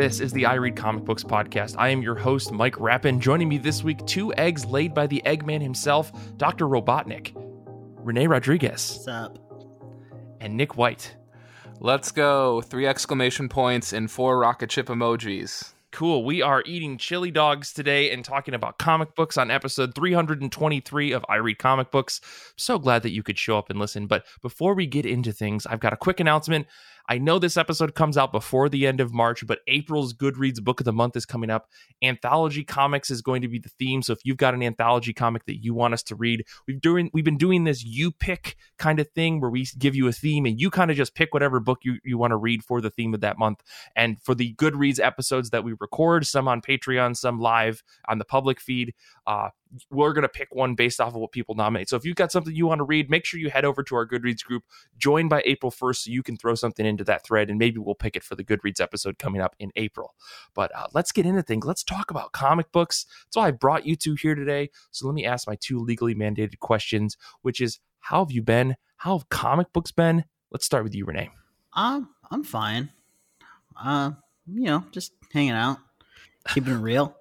This is the I Read Comic Books podcast. I am your host, Mike Rappin. Joining me this week, two eggs laid by the Eggman himself, Dr. Robotnik, Renee Rodriguez, What's up? and Nick White. Let's go. Three exclamation points and four rocket ship emojis. Cool. We are eating chili dogs today and talking about comic books on episode 323 of I Read Comic Books. So glad that you could show up and listen. But before we get into things, I've got a quick announcement. I know this episode comes out before the end of March, but April's Goodreads book of the month is coming up. Anthology comics is going to be the theme. So if you've got an anthology comic that you want us to read, we've doing we've been doing this you pick kind of thing where we give you a theme and you kind of just pick whatever book you, you want to read for the theme of that month. And for the Goodreads episodes that we record, some on Patreon, some live on the public feed, uh, we're going to pick one based off of what people nominate. So if you've got something you want to read, make sure you head over to our Goodreads group, join by April 1st so you can throw something into that thread, and maybe we'll pick it for the Goodreads episode coming up in April. But uh, let's get into things. Let's talk about comic books. That's why I brought you two here today. So let me ask my two legally mandated questions, which is how have you been? How have comic books been? Let's start with you, Renee. Um, I'm fine. Uh, you know, just hanging out, keeping it real,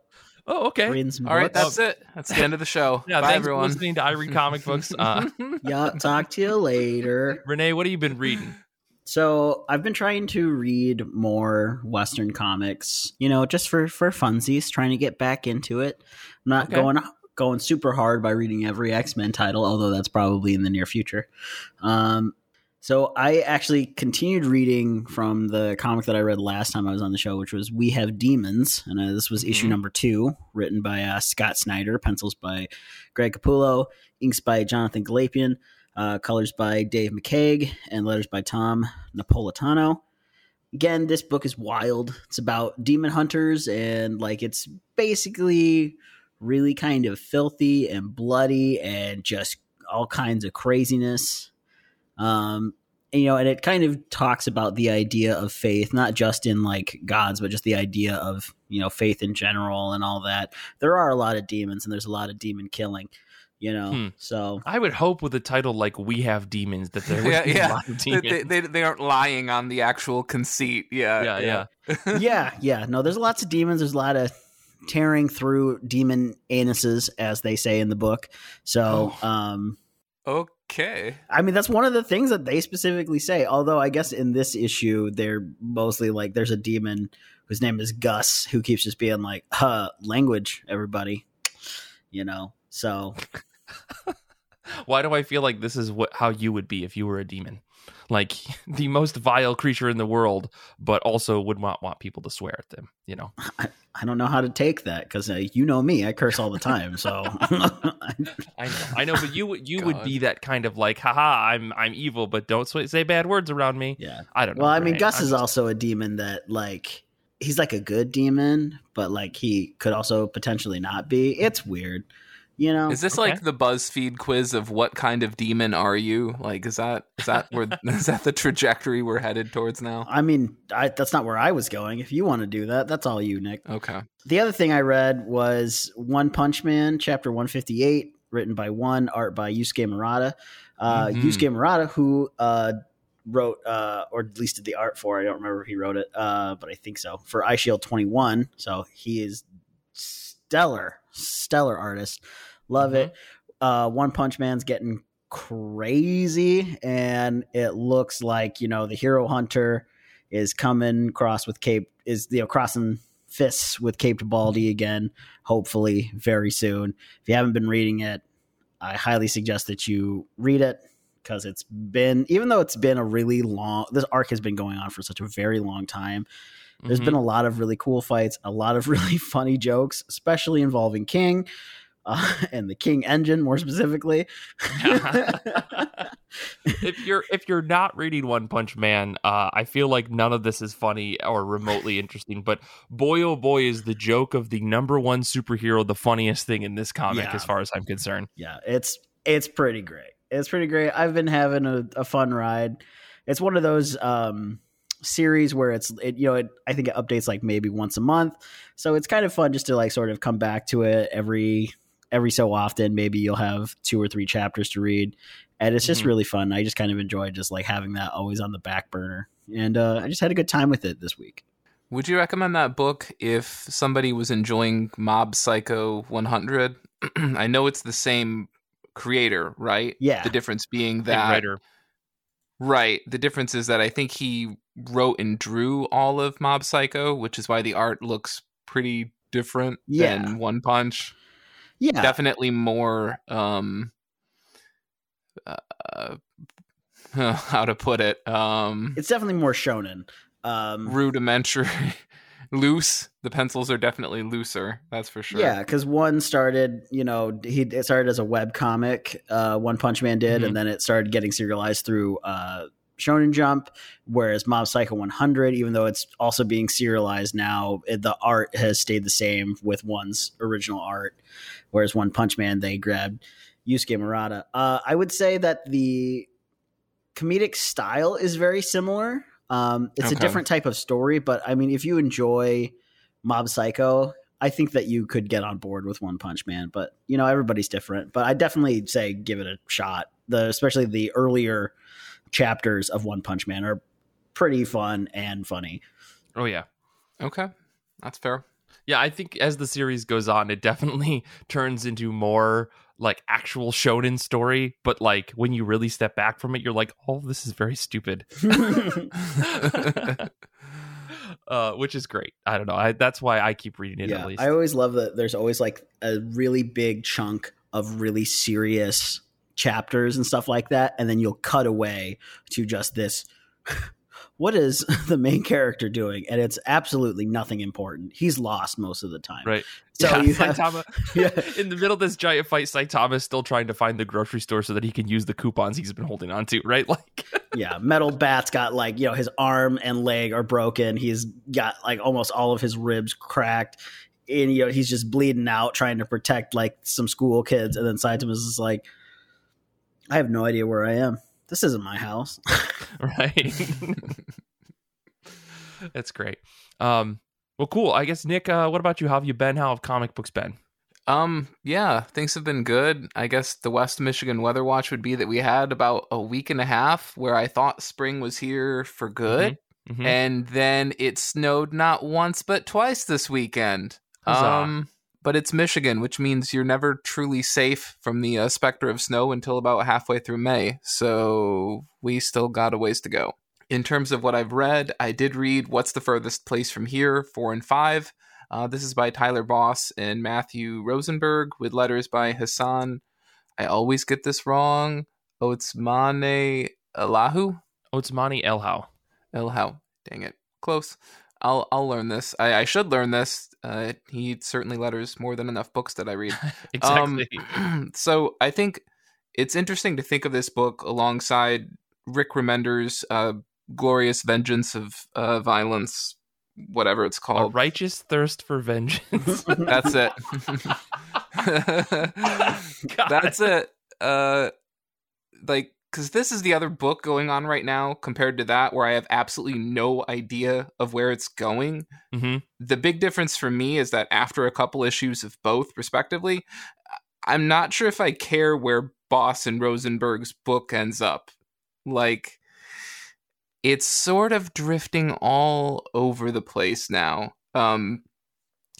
Oh, okay. reading some All right, books. that's it. That's the end of the show. Yeah, Bye, thanks for everyone. listening to I Read Comic Books. Uh, yeah, talk to you later. Renee, what have you been reading? So I've been trying to read more Western comics, you know, just for for funsies, trying to get back into it. I'm not Okay. going going super hard by reading every X Men title, although that's probably in the near future. Um, so I actually continued reading from the comic that I read last time I was on the show, which was We Have Demons, and uh, this was issue Mhm. number two, written by uh, Scott Snyder, pencils by Greg Capullo, inks by Jonathan Glapion uh, colors by Dave McCaig, and letters by Tom Napolitano. Again, this book is wild. It's about demon hunters, and like it's basically really kind of filthy and bloody and just all kinds of craziness. Um, and, you know, and it kind of talks about the idea of faith, not just in like gods, but just the idea of you know faith in general and all that. There are a lot of demons, and there's a lot of demon killing. You know, Hmm. so I would hope with a title like "We Have Demons" that there would Yeah, be yeah. a lot of They, demons. they, they, they aren't lying on the actual conceit. Yeah, yeah, yeah. yeah, yeah. No, there's lots of demons. There's a lot of tearing through demon anuses, as they say in the book. So, um, Okay. I mean, that's one of the things that they specifically say. Although, I guess in this issue, they're mostly like, there's a demon whose name is Gus who keeps just being like, "Huh, language, everybody," you know. So, Why do I feel like this is what how you would be if you were a demon? Like the most vile creature in the world, but also would not want people to swear at them. You know, I don't know how to take that because uh, you know me, I curse all the time. So, I know, I know, but you would you would be that kind of like, haha, I'm I'm evil, but don't sw- say bad words around me. yeah. I don't know. Well, I mean, Renee. Gus I'm is just- also a demon that like he's like a good demon, but like he could also potentially not be. It's weird, you know. Is this Okay. like the BuzzFeed quiz of what kind of demon are you? Like, is that is that where is that the trajectory we're headed towards now? I mean, I, that's not where I was going. If you want to do that, that's all you, Nick. Okay. The other thing I read was One Punch Man, chapter 158, written by one, art by Yusuke Murata. Uh, Mhm. Yusuke Murata, who uh, wrote, uh, or at least did the art for, I don't remember if he wrote it, uh, but I think so, for Eyeshield 21. So he is stellar, stellar artist. Love it. Uh, One Punch Man's getting crazy, and it looks like, you know, the Hero Hunter is coming cross with Cape, is, you know, crossing fists with Cape Baldy again, hopefully very soon. If you haven't been reading it, I highly suggest that you read it because it's been, even though it's been a really long, this arc has been going on for such a very long time. There's Mhm. been a lot of really cool fights, a lot of really funny jokes, especially involving King uh, and the King engine, more specifically. if you're if you're not reading One Punch Man, uh, I feel like none of this is funny or remotely interesting. But boy, oh boy, is the joke of the number one superhero the funniest thing in this comic, Yeah. as far as I'm concerned. yeah, it's it's pretty great. It's pretty great. I've been having a, a fun ride. It's one of those um, series where it's it, you know it, I think it updates like maybe once a month, so it's kind of fun just to like sort of come back to it every every so often. Maybe you'll have two or three chapters to read, and it's just Mhm. really fun. I just kind of enjoy just like having that always on the back burner, and uh, I just had a good time with it this week. Would you recommend that book if somebody was enjoying Mob Psycho 100? I know it's the same creator, right? Yeah. The difference being Big that writer. right. The difference is that I think he wrote and drew all of Mob Psycho, which is why the art looks pretty different Yeah. than One Punch. Yeah, Definitely more um uh, how to put it um it's definitely more shonen. Um, rudimentary loose the pencils are definitely looser that's for sure Yeah, because one started, you know, he it started as a web comic. Uh, one Punch Man did, Mhm. and then it started getting serialized through uh, Shonen Jump. Whereas Mob Psycho 100, even though it's also being serialized now, the art has stayed the same with one's original art. Whereas One Punch Man, they grabbed Yusuke Murata. Uh, I would say that the comedic style is very similar. Um, it's a different type of story, but I mean, if you enjoy Mob Psycho, I think that you could get on board with One Punch Man. But you know, everybody's different. But I definitely say give it a shot. The especially the earlier chapters of One Punch Man are pretty fun and funny. Oh yeah. okay that's fair Yeah, I think as the series goes on, it definitely turns into more like actual shonen story, but like when you really step back from it, you're like, "Oh, this is very stupid." uh, which is great. I don't know. I, that's why I keep reading it at least. I always love that. There's always like a really big chunk of really serious chapters and stuff like that, and then you'll cut away to just this. What is the main character doing? And it's absolutely nothing important. He's lost most of the time. right. So yeah, you have, Saitama yeah, in the middle of this giant fight, Saitama is still trying to find the grocery store so that he can use the coupons he's been holding on to, right? Like yeah. Metal Bat's got like you know his arm and leg are broken. He's got like almost all of his ribs cracked, and you know he's just bleeding out trying to protect like some school kids. And then Saitama's just like, I have no idea where I am. This isn't my house. right. That's great. Um well cool. I guess Nick, uh, what about you? How have you been? How have comic books been? um yeah things have been good i guess the west michigan weather watch would be that we had about a week and a half where i thought spring was here for good Mhm. and then it snowed not once but twice this weekend. Huzzah. Um, but it's Michigan, which means you're never truly safe from the uh, specter of snow until about halfway through May. So we still got a ways to go. In terms of what I've read, I did read What's the Furthest Place from Here, 4 and 5. Uh, this is by Tyler Boss and Matthew Rosenberg with letters by Hassan. I always get this wrong. Otsmane Elahu? Otsmani Elhau. Elhau. Dang it. Close. I'll I'll learn this. I, I should learn this. Uh, he certainly letters more than enough books that I read. exactly. Um, so I think it's interesting to think of this book alongside Rick Remender's uh, "Glorious Vengeance of uh, Violence," whatever it's called. A righteous thirst for vengeance. That's it. That's it. Uh, like, because this is the other book going on right now compared to that, where I have absolutely no idea of where it's going. hmm the big difference for me is that after a couple issues of both, respectively, I'm not sure if I care where Boss and Rosenberg's book ends up. Like, it's sort of drifting all over the place now. Um,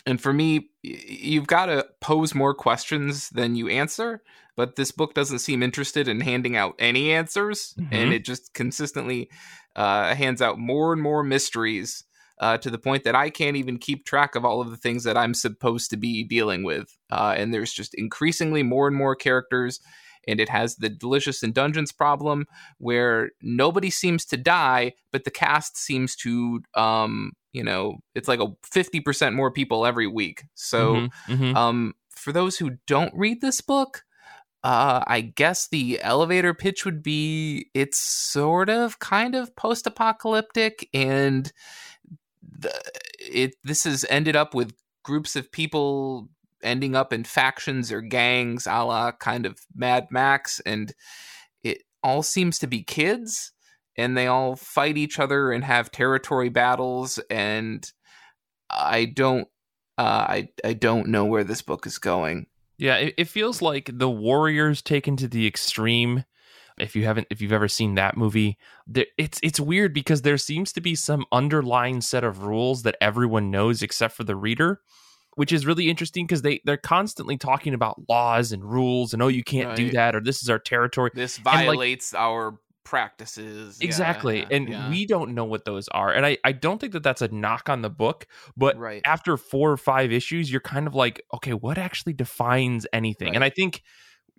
and for me, you've got to pose more questions than you answer. But this book doesn't seem interested in handing out any answers, and Mhm. it just consistently uh, hands out more and more mysteries uh, to the point that I can't even keep track of all of the things that I'm supposed to be dealing with. Uh, and there's just increasingly more and more characters. And it has the Delicious in Dungeons problem where nobody seems to die, but the cast seems to, um, you know, it's like a 50% more people every week. So, Mhm, mhm. um, for those who don't read this book, uh, I guess the elevator pitch would be it's sort of kind of post apocalyptic and the, it this has ended up with groups of people ending up in factions or gangs a la kind of Mad Max and it all seems to be kids and they all fight each other and have territory battles and I don't uh, I I don't know where this book is going. Yeah, it, it feels like the Warriors taken to the extreme. If you haven't if you've ever seen that movie there, it's it's weird because there seems to be some underlying set of rules that everyone knows except for the reader which is really interesting because they they're constantly talking about laws and rules and oh you can't do that or this is our territory. This like- violates our practices. Exactly yeah, and yeah. we don't know what those are and i i don't think that that's a knock on the book but right. after four or five issues you're kind of like okay what actually defines anything and i think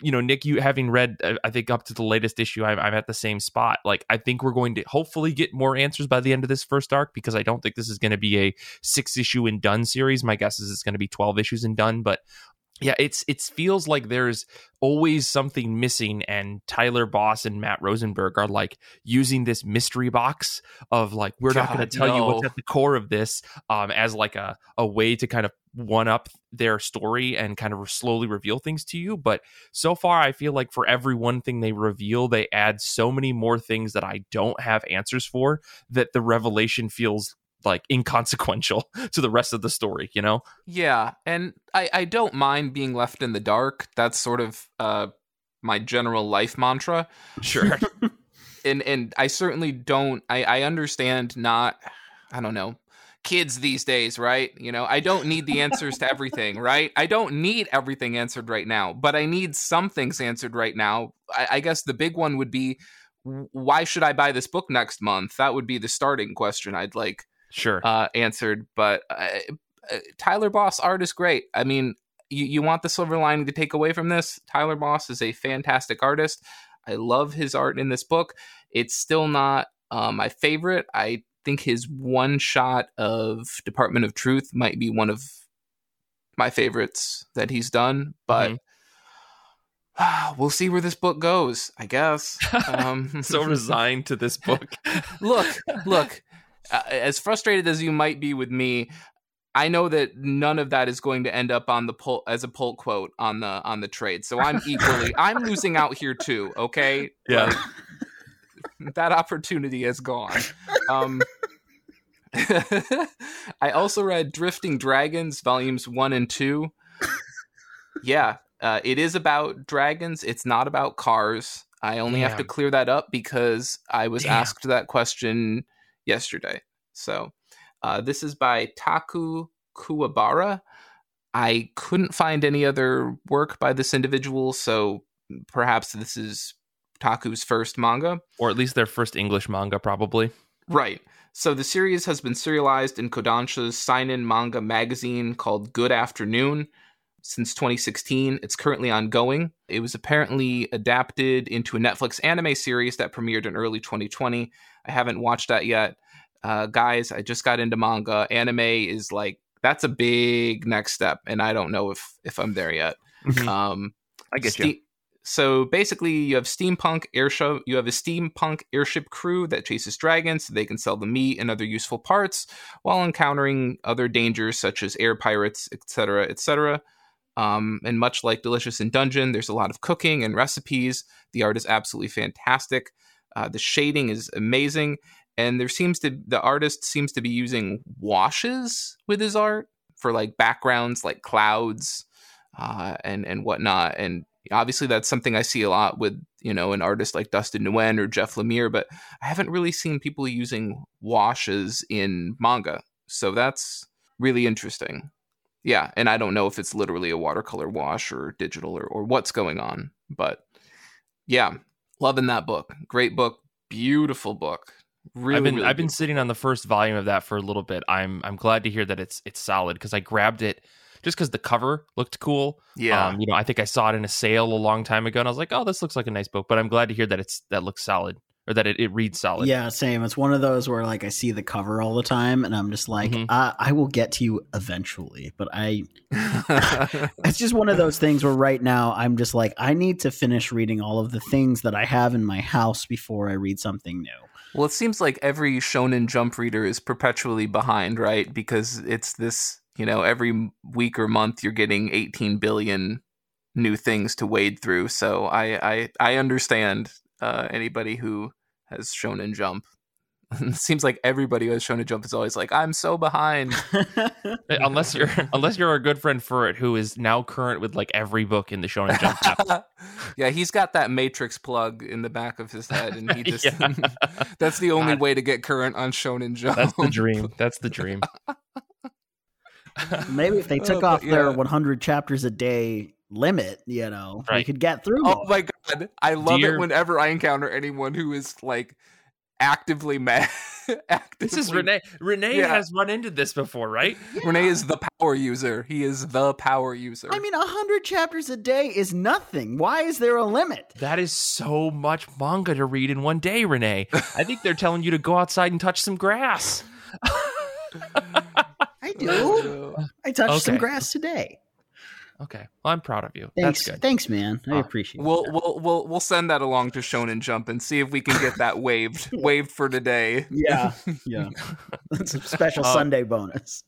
you know nick you having read uh, i think up to the latest issue I'm, I'm at the same spot like i think we're going to hopefully get more answers by the end of this first arc because i don't think this is going to be a six issue and done series my guess is it's going to be 12 issues and done but yeah it's it feels like there's always something missing and tyler boss and matt rosenberg are like using this mystery box of like we're not going to tell you what's at the core of this um as like a a way to kind of one up their story and kind of slowly reveal things to you but so far i feel like for every one thing they reveal they add so many more things that i don't have answers for that the revelation feels like inconsequential to the rest of the story you know Yeah, and I I don't mind being left in the dark. That's sort of uh my general life mantra. sure And and I certainly don't I I understand not I don't know kids these days, right? You know, I don't need the answers to everything, right? I don't need everything answered right now, but I need some things answered right now. I, I guess the big one would be why should I buy this book next month? That would be the starting question I'd like sure uh, answered. But uh, uh, Tyler Boss art is great. I mean, you, you want the silver lining to take away from this? Tyler Boss is a fantastic artist. I love his art in this book. It's still not uh, my favorite. I think his one shot of Department of Truth might be one of my favorites that he's done, but. We'll see where this book goes, I guess. Um, so resigned to this book look, look, uh, as frustrated as you might be with me, I know that none of that is going to end up on the pull as a pull quote on the on the trade. So I'm equally I'm losing out here too, okay? Yeah. Like, that opportunity is gone. Um I also read Drifting Dragons volumes 1 and 2. Yeah, uh, it is about dragons. It's not about cars. I only have to clear that up because I was Damn. asked that question yesterday. So, uh, this is by Taku Kuwabara. I couldn't find any other work by this individual, so perhaps this is Taku's first manga. or at least their first english manga probably Right. So the series has been serialized in Kodansha's seinen manga magazine called Good Afternoon since 2016. It's currently ongoing. It was apparently adapted into a Netflix anime series that premiered in early 2020. I haven't watched that yet. Uh, guys, I just got into manga. Anime is like that's a big next step, and I don't know if if I'm there yet. Mhm. Um, i get you So basically, you have steampunk airship. You have a steampunk airship crew that chases dragons. So they can sell the meat and other useful parts while encountering other dangers such as air pirates, etc., etc. Um, and much like Delicious in Dungeon, there's a lot of cooking and recipes. The art is absolutely fantastic. Uh, the shading is amazing, and there seems to the artist seems to be using washes with his art for like backgrounds, like clouds uh, and and whatnot. And obviously, that's something I see a lot with you know an artist like Dustin Nguyen or Jeff Lemire, but I haven't really seen people using washes in manga. So that's really interesting. Yeah, and I don't know if it's literally a watercolor wash or digital or, or what's going on, but yeah, loving that book. Great book, beautiful book. Really, I've been really I've been sitting on the first volume of that for a little bit. I'm I'm glad to hear that it's it's solid because I grabbed it just because the cover looked cool. yeah. Um, you know, I think I saw it in a sale a long time ago, and I was like, oh, this looks like a nice book. But I'm glad to hear that it's that looks solid or that it, it reads solid. Yeah, same. It's one of those where like I see the cover all the time, and I'm just like, Mhm. uh, I will get to you eventually. But I, it's just one of those things where right now I'm just like, I need to finish reading all of the things that I have in my house before I read something new. Well, it seems like every Shonen Jump reader is perpetually behind, right? Because it's this, you know, every week or month you're getting 18 billion new things to wade through. So I I I understand uh, anybody who has Shonen Jump. it seems like everybody who has shown Shonen Jump is always like, I'm so behind. unless you're unless you're our good friend Furret, who is now current with like every book in the Shonen Jump app. yeah, he's got that Matrix plug in the back of his head, and he just Yeah. that's the only God. way to get current on Shonen Jump. That's the dream. That's the dream. Maybe if they Oh, took but off their 100 chapters a day limit, you know, we Right. could get through. Oh more. my god, I love Dear- it whenever I encounter anyone who is like actively mad. actively, This is Renee. Renee Yeah. has run into this before, right? Renee is the power user. He is the power user. I mean, a 100 chapters a day is nothing. Why is there a limit? That is so much manga to read in one day, Renee. I think they're telling you to go outside and touch some grass. I do. I touched some grass today. Okay. Well, I'm proud of you. Thanks, That's good. thanks, man. I Uh, appreciate We'll it. we'll we'll we'll send that along to Shonen Jump and see if we can get that waived waived for today. Yeah, yeah. That's a special Uh, Sunday bonus.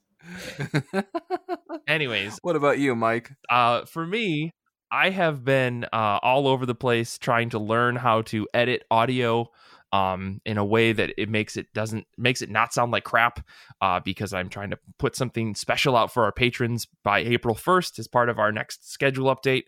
Anyways, what about you, Mike? uh, for me, I have been uh, all over the place trying to learn how to edit audio um, in a way that it makes it doesn't makes it not sound like crap. Uh, because I'm trying to put something special out for our patrons by April 1st as part of our next schedule update.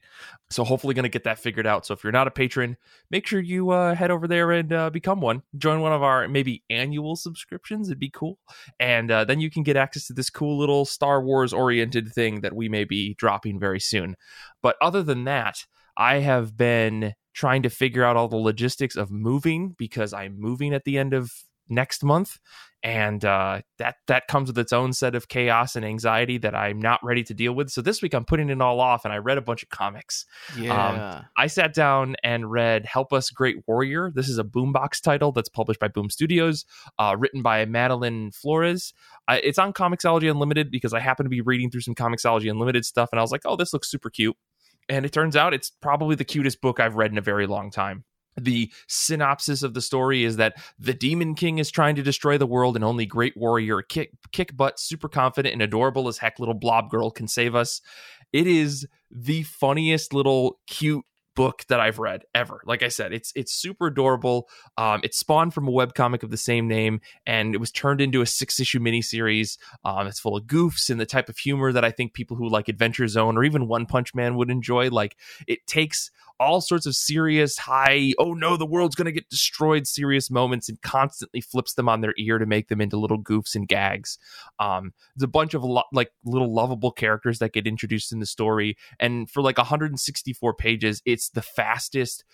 So hopefully, going to get that figured out. So if you're not a patron, make sure you uh, head over there and uh, become one. Join one of our maybe annual subscriptions. It'd be cool, and uh, then you can get access to this cool little Star Wars oriented thing that we may be dropping very soon. But other than that, I have been trying to figure out all the logistics of moving because I'm moving at the end of next month and uh, that that comes with its own set of chaos and anxiety that I'm not ready to deal with. So this week I'm putting it all off, and I read a bunch of comics. Yeah. I sat down and read "Help Us, Great Warrior." This is a Boombox title that's published by Boom Studios, uh, written by Madeline Flores. Uh, it's on ComiXology Unlimited because I happen to be reading through some ComiXology Unlimited stuff, and I was like, "Oh, this looks super cute." And it turns out it's probably the cutest book I've read in a very long time. The synopsis of the story is that the Demon King is trying to destroy the world, and only Great Warrior, kick, kick butt, super confident, and adorable as heck little blob girl can save us. It is the funniest little cute book that I've read ever. Like I said, it's it's super adorable. Um, it spawned from a webcomic of the same name, and it was turned into a six issue miniseries. Um, it's full of goofs and the type of humor that I think people who like Adventure Zone or even One Punch Man would enjoy. Like it takes all sorts of serious, high, oh no, the world's going to get destroyed serious moments and constantly flips them on their ear to make them into little goofs and gags. Um, there's a bunch of lo- like little lovable characters that get introduced in the story. And for like 164 pages, it's the fastest,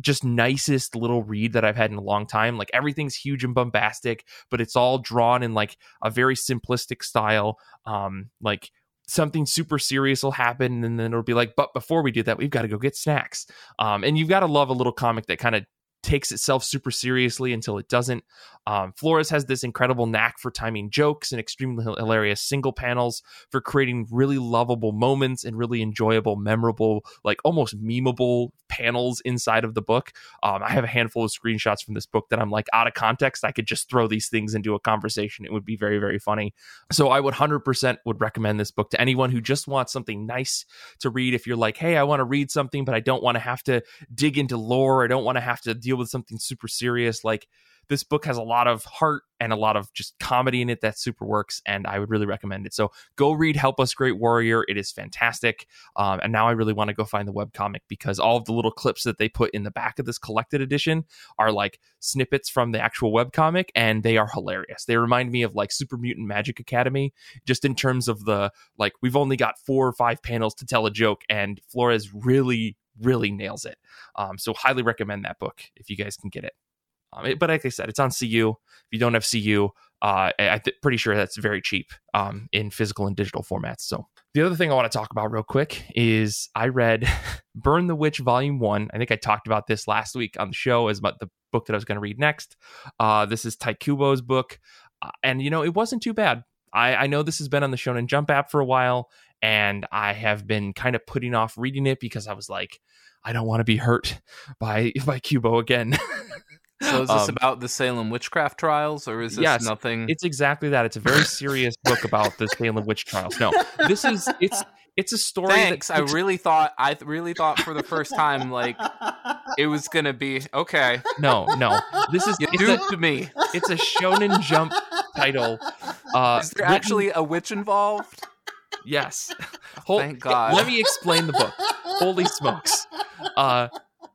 just nicest little read that I've had in a long time. Like everything's huge and bombastic, but it's all drawn in like a very simplistic style. Um, like something super serious will happen and then it'll be like but before we do that we've got to go get snacks. Um, and you've got to love a little comic that kind of takes itself super seriously until it doesn't. Um, flores has this incredible knack for timing jokes and extremely hilarious single panels for creating really lovable moments and really enjoyable memorable like almost memeable panels inside of the book. Um, i have a handful of screenshots from this book that i'm like out of context. I could just throw these things into a conversation. It would be very very funny. So I would 100% would recommend this book to anyone who just wants something nice to read. If you're like, hey, I want to read something, but I don't want to have to dig into lore. I don't want to have to deal with something super serious. Like this book has a lot of heart and a lot of just comedy in it that super works. And I would really recommend it. So go read Help Us Great Warrior. It is fantastic. Um, and now I really want to go find the webcomic because all of the little clips that they put in the back of this collected edition are like snippets from the actual webcomic and they are hilarious. They remind me of like Super Mutant Magic Academy just in terms of the like we've only got four or five panels to tell a joke and Flores really really nails it. Um, so highly recommend that book if you guys can get it. Um, it- but like I said, it's on CU. If you don't have CU, uh, I'm th- pretty sure that's very cheap um, in physical and digital formats. So the other thing I want to talk about real quick is I read Burn the Witch Volume One. I think I talked about this last week on the show as about the book that I was going to read next. Uh, this is Tite Kubo's book, uh, and you know it wasn't too bad. I, I know this has been on the Shonen Jump app for a while, and I have been kind of putting off reading it because I was like, I don't want to be hurt by by Kubo again. So is this Um, about the Salem witchcraft trials, or is this Yes, nothing? It's exactly that. It's a very serious book about the Salem witch trials. No, this is it's it's a story. Thanks. That, I really thought. I really thought for the first time, like it was gonna be okay. no, no. This is You duped a, me. it's a Shonen Jump title. Uh, Is there written- actually a witch involved? Yes? Hol- Thank God. Let me explain the book. Holy smokes! Uh,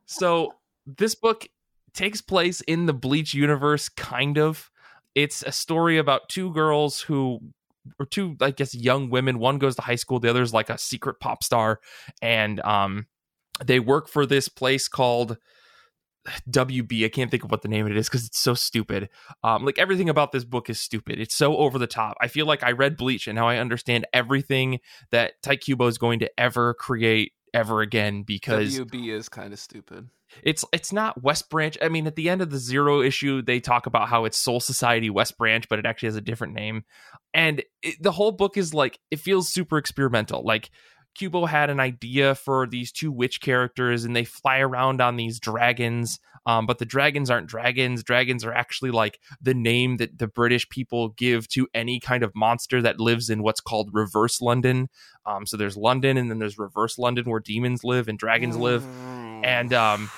so this book takes place in the Bleach universe, kind of. It's a story about two girls who, or two, I guess, young women. One goes to high school, the other's like a secret pop star, and um, they work for this place called WB. I can't think of what the name of it is because it's so stupid. Um, like everything about this book is stupid. It's so over the top. I feel like I read Bleach and now I understand everything that Tite Kubo is going to ever create ever again because WB is kind of stupid. it's it's not West Branch. I mean, at the end of the Zero issue, they talk about how it's Soul Society West Branch, but it actually has a different name. And it, the whole book is like it feels super experimental. Like Kubo had an idea for these two witch characters, and they fly around on these dragons. Um, but the dragons aren't dragons. Dragons are actually like the name that the British people give to any kind of monster that lives in what's called reverse London. Um, so there's London, and then there's reverse London where demons live and dragons live and um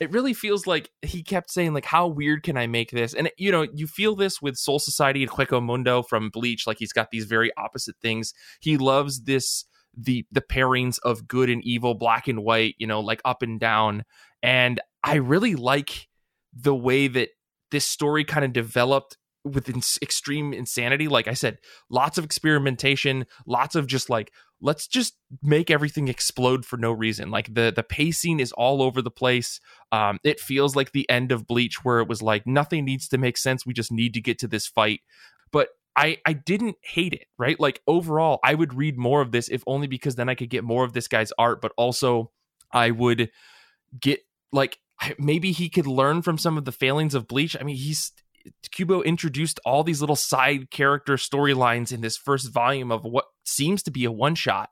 it really feels like he kept saying like how weird can i make this and you know you feel this with soul society and Hueco mundo from bleach like he's got these very opposite things he loves this the the pairings of good and evil black and white you know like up and down. And i really like the way that this story kind of developed with ins- extreme insanity. Like i said lots of experimentation lots of just like let's just make everything explode for no reason. Like the the pacing is all over the place. Um it feels like the end of bleach where it was like nothing needs to make sense. We just need to get to this fight. But i i didn't hate it right like overall i would read more of this if only because then i could get more of this guy's art but also i would get like maybe he could learn from some of the failings of bleach i mean he's Kubo introduced all these little side character storylines in this first volume of what seems to be a one shot,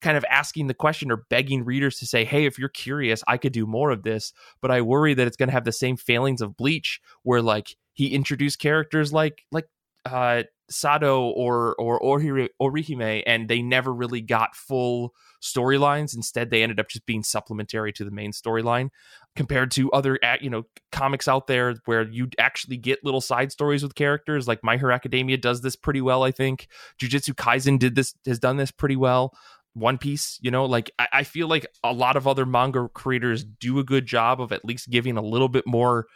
kind of asking the question or begging readers to say, hey, if you're curious, I could do more of this. But I worry that it's going to have the same failings of Bleach, where like he introduced characters like, like, uh, Sado or or Orihime, and they never really got full storylines. Instead, they ended up just being supplementary to the main storyline. Compared to other, you know, comics out there where you actually get little side stories with characters, like My Hero Academia does this pretty well. I think Jujutsu Kaisen did this, has done this pretty well. One Piece, you know, like I, I feel like a lot of other manga creators do a good job of at least giving a little bit more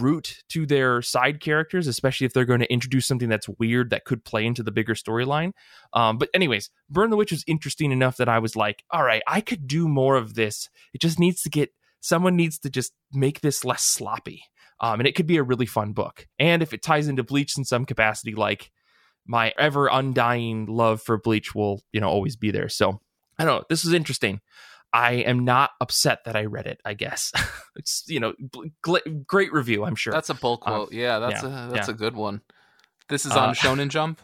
root to their side characters, especially if they're going to introduce something that's weird that could play into the bigger storyline. Um, but anyways, Burn the Witch was interesting enough that I was like, all right, I could do more of this. It just needs to get someone needs to just make this less sloppy. Um, and it could be a really fun book. And if it ties into Bleach in some capacity, like my ever undying love for Bleach will, you know, always be there. So I don't know. This is interesting. I am not upset that I read it. I guess it's you know gl- great review. I'm sure That's a pull Um, quote. yeah, that's yeah, a that's yeah. a good one. This is Uh, on Shonen Jump.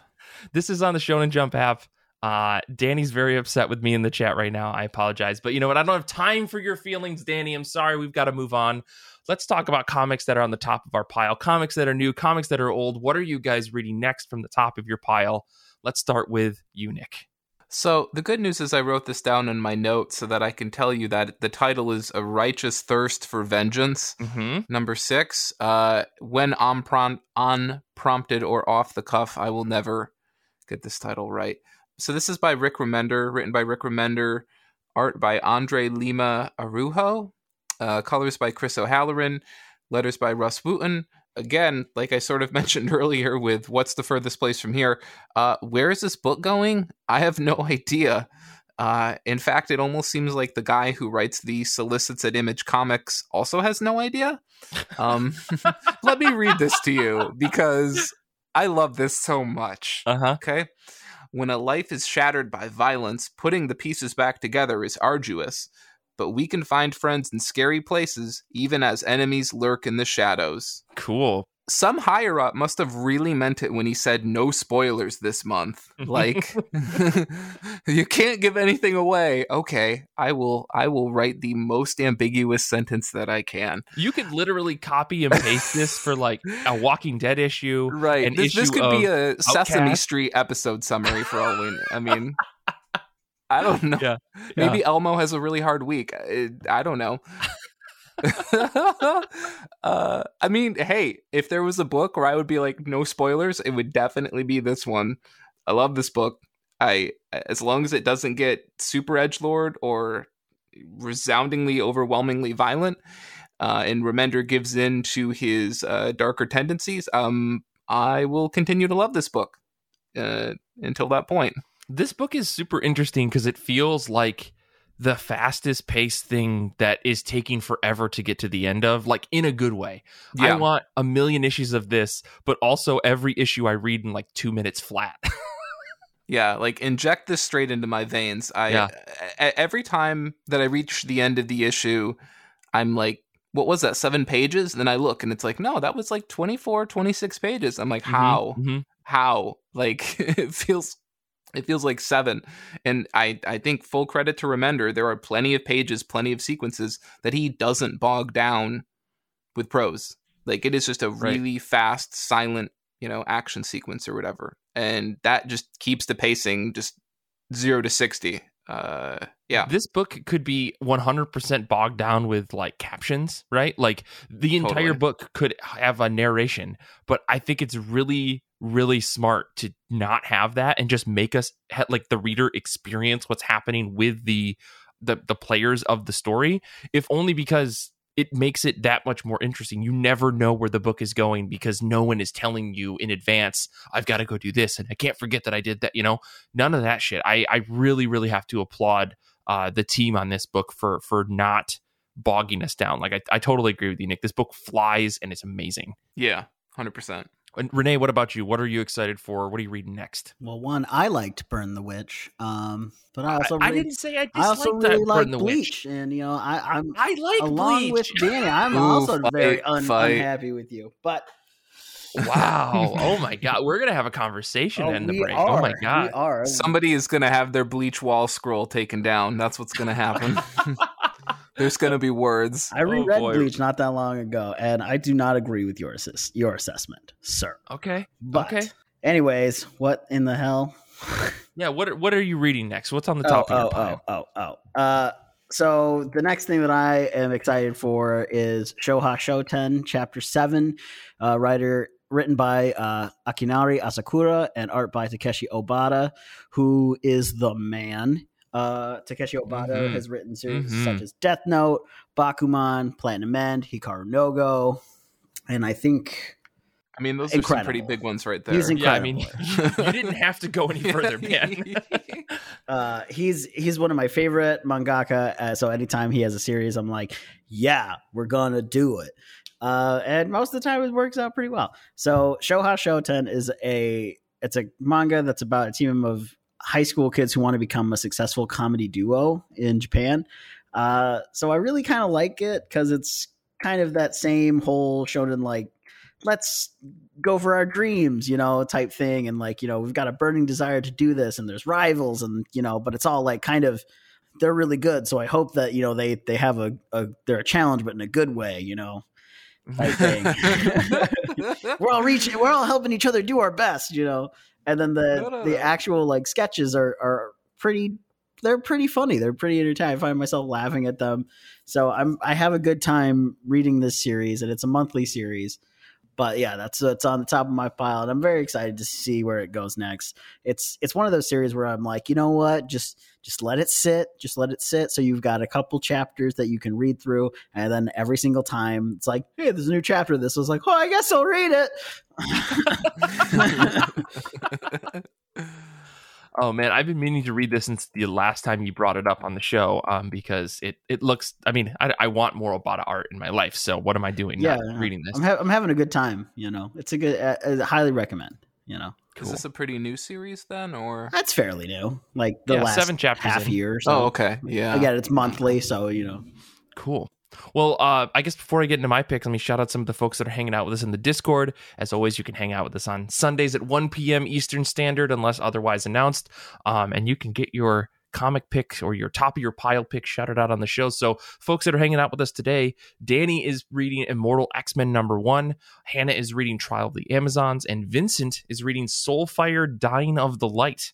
this is on the Shonen Jump app. Uh, Danny's very upset with me in the chat right now. I apologize, but you know what? I don't have time for your feelings, Danny. I'm sorry. We've got to move on. Let's talk about comics that are on the top of our pile. Comics that are new. Comics that are old. What are you guys reading next from the top of your pile? Let's start with you, Nick. So the good news is I wrote this down in my notes so that I can tell you that the title is A Righteous Thirst for Vengeance. Mm-hmm. Number six, uh, when unprom- unprompted or off the cuff, I will never get this title right. So this is by Rick Remender, written by Rick Remender, art by Andre Lima Araujo, uh, colors by Chris O'Halloran, letters by Rus Wooton. Again, like I sort of mentioned earlier with What's the Furthest Place from Here, uh, where is this book going? I have no idea. Uh, in fact, it almost seems like the guy who writes the solicits at Image Comics also has no idea. Um, let me read this to you because I love this so much. Uh huh. Okay. When a life is shattered by violence, putting the pieces back together is arduous, but we can find friends in scary places even as enemies lurk in the shadows. Cool. Some higher up must have really meant it when he said no spoilers this month. Like you can't give anything away. Okay, I will I will write the most ambiguous sentence that I can. You could literally copy and paste this for like a Walking Dead issue. Right. This, this issue could be a Sesame Outcast. Street episode summary for all we I mean, I don't know. Yeah. Maybe Elmo has a really hard week. I, I don't know. uh, I mean, hey, if there was a book where I would be like, no spoilers, it would definitely be this one. I love this book. I, as long as it doesn't get super edge lord or resoundingly, overwhelmingly violent, uh, and Remender gives in to his uh, darker tendencies, um, I will continue to love this book uh, until that point. This book is super interesting because it feels like the fastest paced thing that is taking forever to get to the end of, like in a good way. Yeah. I want a million issues of this, but also every issue I read in like two minutes flat. Yeah, like inject this straight into my veins. I Yeah. every time that I reach the end of the issue, I'm like, what was that? 7 pages? And then I look and it's like, no, that was like 24, 26 pages. I'm like, how? Mhm. How? Like it feels it feels like 7. And I I think full credit to Remender, there are plenty of pages, plenty of sequences that he doesn't bog down with prose. Like it is just a Right. really fast, silent, you know, action sequence or whatever. And that just keeps the pacing just 0 to 60. Uh yeah. This book could be 100% bogged down with like captions, right? Like the entire Totally. book could have a narration, but I think it's really, really smart to not have that and just make us like the reader experience what's happening with the the the players of the story, if only because it makes it that much more interesting. You never know where the book is going because no one is telling you in advance, I've got to go do this and I can't forget that I did that, you know? None of that shit. I I really really have to applaud uh, the team on this book for for not bogging us down. Like I, I totally agree with you, Nick. This book flies and it's amazing. Yeah. 100%. And Renee, what about you? What are you excited for? What are you reading next? Well, one, I liked Burn the Witch, um, but I also I, really, didn't say I I also disliked really that like Burn the Bleach, Witch. and you know, I, I'm I like along Bleach. with Danny. I'm Ooh, also fight, very un- unhappy with you, but wow. Oh my god. We're gonna have a conversation Oh, in the break. Are, Oh my we god. are. Somebody is going to have their bleach wall scroll taken down. That's what's going to happen. There's going to be words. I reread Oh. Bleach not that long ago, and I do not agree with your assess- your assessment, sir. Okay. But, Okay. anyways, what in the hell? Yeah. What are, What are you reading next? What's on the top oh, of your oh, pile? oh, oh, oh. Uh, so the next thing that I am excited for is Shoha Shoten Chapter Seven, uh, writer written by uh, Akinari Asakura and art by Takeshi Obata, who is the man. Uh, Takeshi Obata Mhm. has written series Mhm. such as Death Note, Bakuman, Platinum End, Hikaru no Go, and I think I mean, those are some pretty big ones right there. He's Yeah. I mean, you didn't have to go any further, man. uh, he's he's one of my favorite mangaka. Uh, so anytime he has a series, I'm like, yeah, we're gonna do it. Uh, and most of the time, it works out pretty well. So Shoha Shoten is a it's a manga that's about a team of high school kids who want to become a successful comedy duo in Japan. Uh, so I really kind of like it because it's kind of that same whole shonen like let's go for our dreams, you know, type thing. And like, you know, we've got a burning desire to do this and there's rivals and, you know, but it's all like kind of, they're really good. So I hope that, you know, they, they have a, a they're a challenge, but in a good way, you know, type thing. we're all reaching, we're all helping each other do our best, you know? And then the, No, no, the no. actual like sketches are, are pretty, they're pretty funny. They're pretty entertaining. I find myself laughing at them. So I'm, I have a good time reading this series and it's a monthly series but yeah, that's it's on the top of my pile, and I'm very excited to see where it goes next. It's it's one of those series where I'm like, you know what, just just let it sit, just let it sit. So you've got a couple chapters that you can read through, and then every single time it's like, hey, there's a new chapter. of This I was like, oh, I guess I'll read it. Oh man, I've been meaning to read this since the last time you brought it up on the show. Um, because it it looks. I mean, I, I want more Obata art in my life. So what am I doing? Yeah, not reading this. I'm, ha- I'm having a good time. You know, it's a good. Uh, I highly recommend. You know, Is this a pretty new series then, or? that's fairly new. Like the Yeah, last seven chapters half in. year. Or so. Oh, okay. Yeah. Again, it's monthly, so you know. Cool. Well, uh, I guess before I get into my picks, let me shout out some of the folks that are hanging out with us in the Discord. As always, you can hang out with us on Sundays at 1 p.m. Eastern Standard, unless otherwise announced. Um, and you can get your comic picks or your top of your pile pick shouted out on the show. So, folks that are hanging out with us today, Danny is reading Immortal X Men number one, Hannah is reading Trial of the Amazons, and Vincent is reading Soulfire Dying of the Light.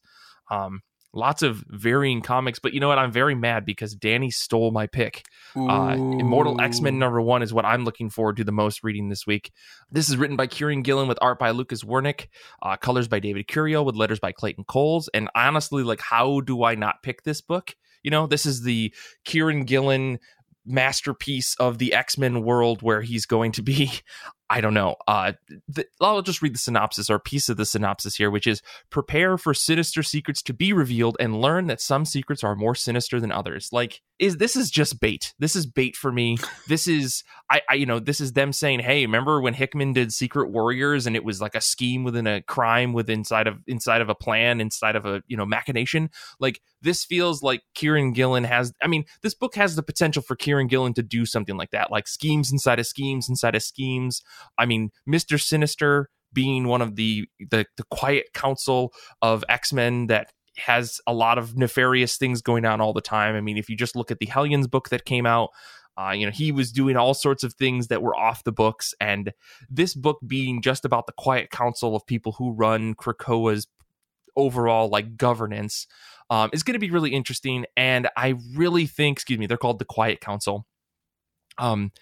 Um, lots of varying comics. But you know what? I'm very mad because Danny stole my pick. Uh, Immortal X Men number one is what I'm looking forward to the most reading this week. This is written by Kieran Gillen with art by Lucas Werneck, uh, colors by David Curiel with letters by Clayton Cowles. And honestly, like, how do I not pick this book? You know, this is the Kieran Gillen masterpiece of the X-Men world where he's going to be I don't know. Uh, the, I'll just read the synopsis or piece of the synopsis here, which is prepare for sinister secrets to be revealed and learn that some secrets are more sinister than others. Like, is this is just bait? This is bait for me. This is I, I you know this is them saying, hey, remember when Hickman did Secret Warriors and it was like a scheme within a crime within inside of inside of a plan inside of a you know machination. Like this feels like Kieran Gillen has. I mean, this book has the potential for Kieran Gillen to do something like that, like schemes inside of schemes inside of schemes I mean, Mister Sinister being one of the the, the quiet council of X Men that has a lot of nefarious things going on all the time. I mean, if you just look at the Hellions book that came out, uh, you know, he was doing all sorts of things that were off the books. And this book being just about the quiet council of people who run Krakoa's overall like governance um, is going to be really interesting. And I really think, excuse me, they're called the Quiet Council. Um,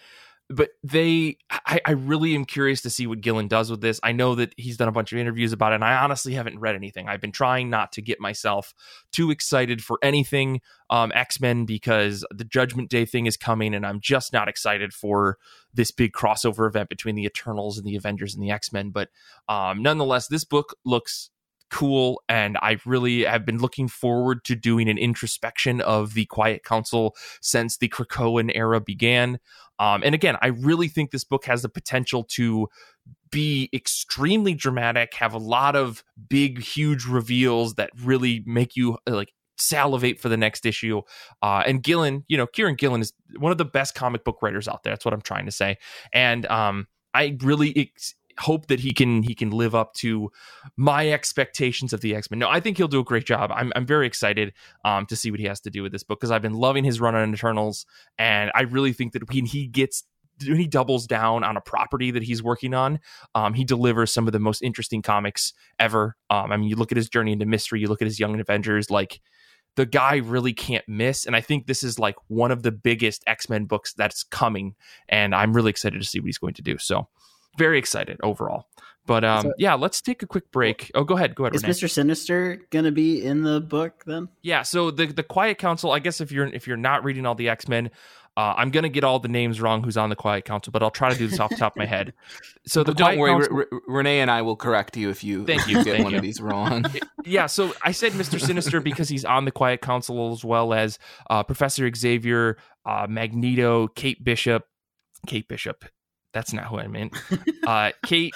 but they I, I, really am curious to see what Gillen does with this. I know that he's done a bunch of interviews about it, and I honestly haven't read anything. I've been trying not to get myself too excited for anything um, X Men because the Judgment Day thing is coming, and I'm just not excited for this big crossover event between the Eternals and the Avengers and the X Men. But um, nonetheless, this book looks cool and i really have been looking forward to doing an introspection of the quiet council since the krakoan era began um, and again, I really think this book has the potential to be extremely dramatic, have a lot of big, huge reveals that really make you uh, like salivate for the next issue. Uh, and Gillen, you know, Kieran Gillen is one of the best comic book writers out there. That's what I'm trying to say. And um, I really ex- hope that he can he can live up to my expectations of the X Men. No, I think he'll do a great job. I'm I'm very excited um, to see what he has to do with this book because I've been loving his run on Eternals, and I really think that when he gets when he doubles down on a property that he's working on, um, he delivers some of the most interesting comics ever. Um, I mean, you look at his journey into mystery, you look at his Young Avengers, like the guy really can't miss. And I think this is like one of the biggest X Men books that's coming, and I'm really excited to see what he's going to do. So very excited overall. But um, so, yeah, let's take a quick break. Oh, go ahead. Go ahead. Is Mister Sinister going to be in the book then? Yeah. So the the Quiet Council. I guess if you're if you're not reading all the X Men, uh, I'm going to get all the names wrong. Who's on the Quiet Council? But I'll try to do this off the top of my head. So the don't worry, Council, R- R- Renee and I will correct you if you thank you get thank one you. of these wrong. yeah. So I said Mister Sinister because he's on the Quiet Council as well as uh, Professor Xavier, uh, Magneto, Kate Bishop. Kate Bishop that's not who I meant. Uh, Kate.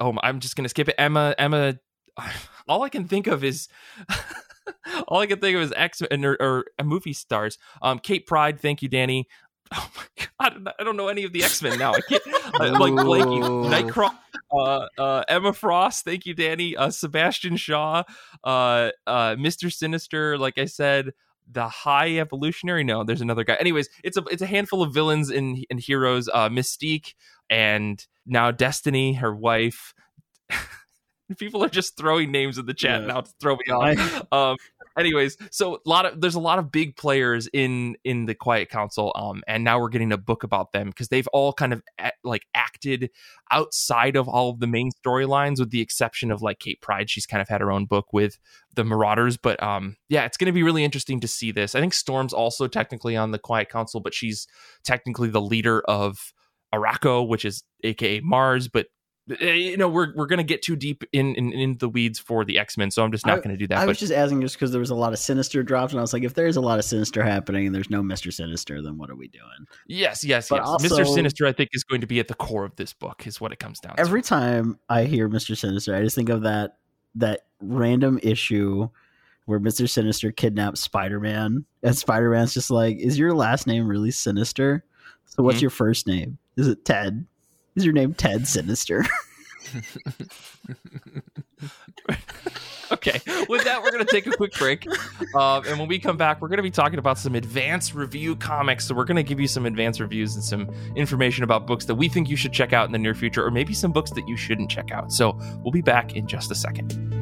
Oh, I'm just gonna skip it. Emma. Emma. All I can think of is. all I can think of is X or, or movie stars. Um, Kate Pryde. Thank you, Danny. Oh my god, I don't know any of the X Men now. I can't uh, like blanking. Nightcrawler, uh, uh, Emma Frost. Thank you, Danny. Uh, Sebastian Shaw, uh, uh, Mister Sinister. Like I said, the high evolutionary no there's another guy anyways it's a it's a handful of villains and and heroes uh mystique and now destiny her wife people are just throwing names in the chat yeah. now to throw me off. Um anyways so a lot of there's a lot of big players in in the quiet council um and now we're getting a book about them because they've all kind of like acted outside of all of the main storylines with the exception of like kate pryde she's kind of had her own book with the marauders but um yeah it's going to be really interesting to see this. I think storm's also technically on the quiet council but she's technically the leader of Arakko, which is aka Mars, but Eh, you know we're we're gonna get too deep in in, in the weeds for the X Men, so I'm just not gonna do that. I but, was just asking just because there was a lot of Sinister drops, and I was like, if there's a lot of Sinister happening and there's no Mister Sinister, then what are we doing? Yes, yes, but yes. Mister Sinister, I think, is going to be at the core of this book. Is what it comes down. To. Every to. time I hear Mister Sinister, I just think of that that random issue where Mister Sinister kidnaps Spider Man, and Spider Man's just like, "Is your last name really Sinister? So what's mm-hmm. your first name? Is it Ted?" Is your name Ted Sinister? okay, with that, we're going to take a quick break. Um, and when we come back, we're going to be talking about some advanced review comics. So, we're going to give you some advanced reviews and some information about books that we think you should check out in the near future, or maybe some books that you shouldn't check out. So, we'll be back in just a second.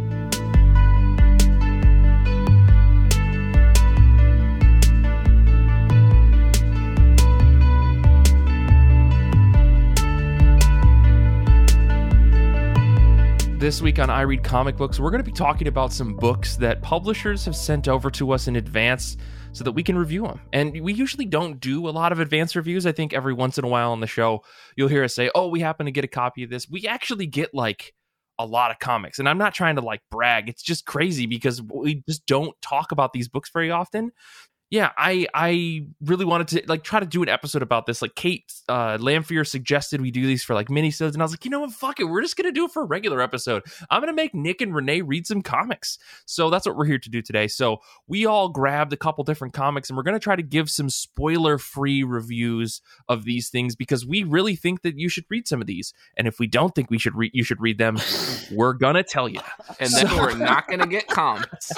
This week on I Read Comic Books, we're going to be talking about some books that publishers have sent over to us in advance so that we can review them. And we usually don't do a lot of advanced reviews. I think every once in a while on the show, you'll hear us say, Oh, we happen to get a copy of this. We actually get like a lot of comics. And I'm not trying to like brag. It's just crazy because we just don't talk about these books very often yeah, I I really wanted to like try to do an episode about this. Like Kate uh Lamphere suggested we do these for like minisodes, and I was like, you know what, fuck it, we're just gonna do it for a regular episode. I'm gonna make Nick and Renee read some comics. So that's what we're here to do today. So we all grabbed a couple different comics, and we're gonna try to give some spoiler free reviews of these things because we really think that you should read some of these. And if we don't think we should read, you should read them, we're gonna tell you. And then so- we're not gonna get comments.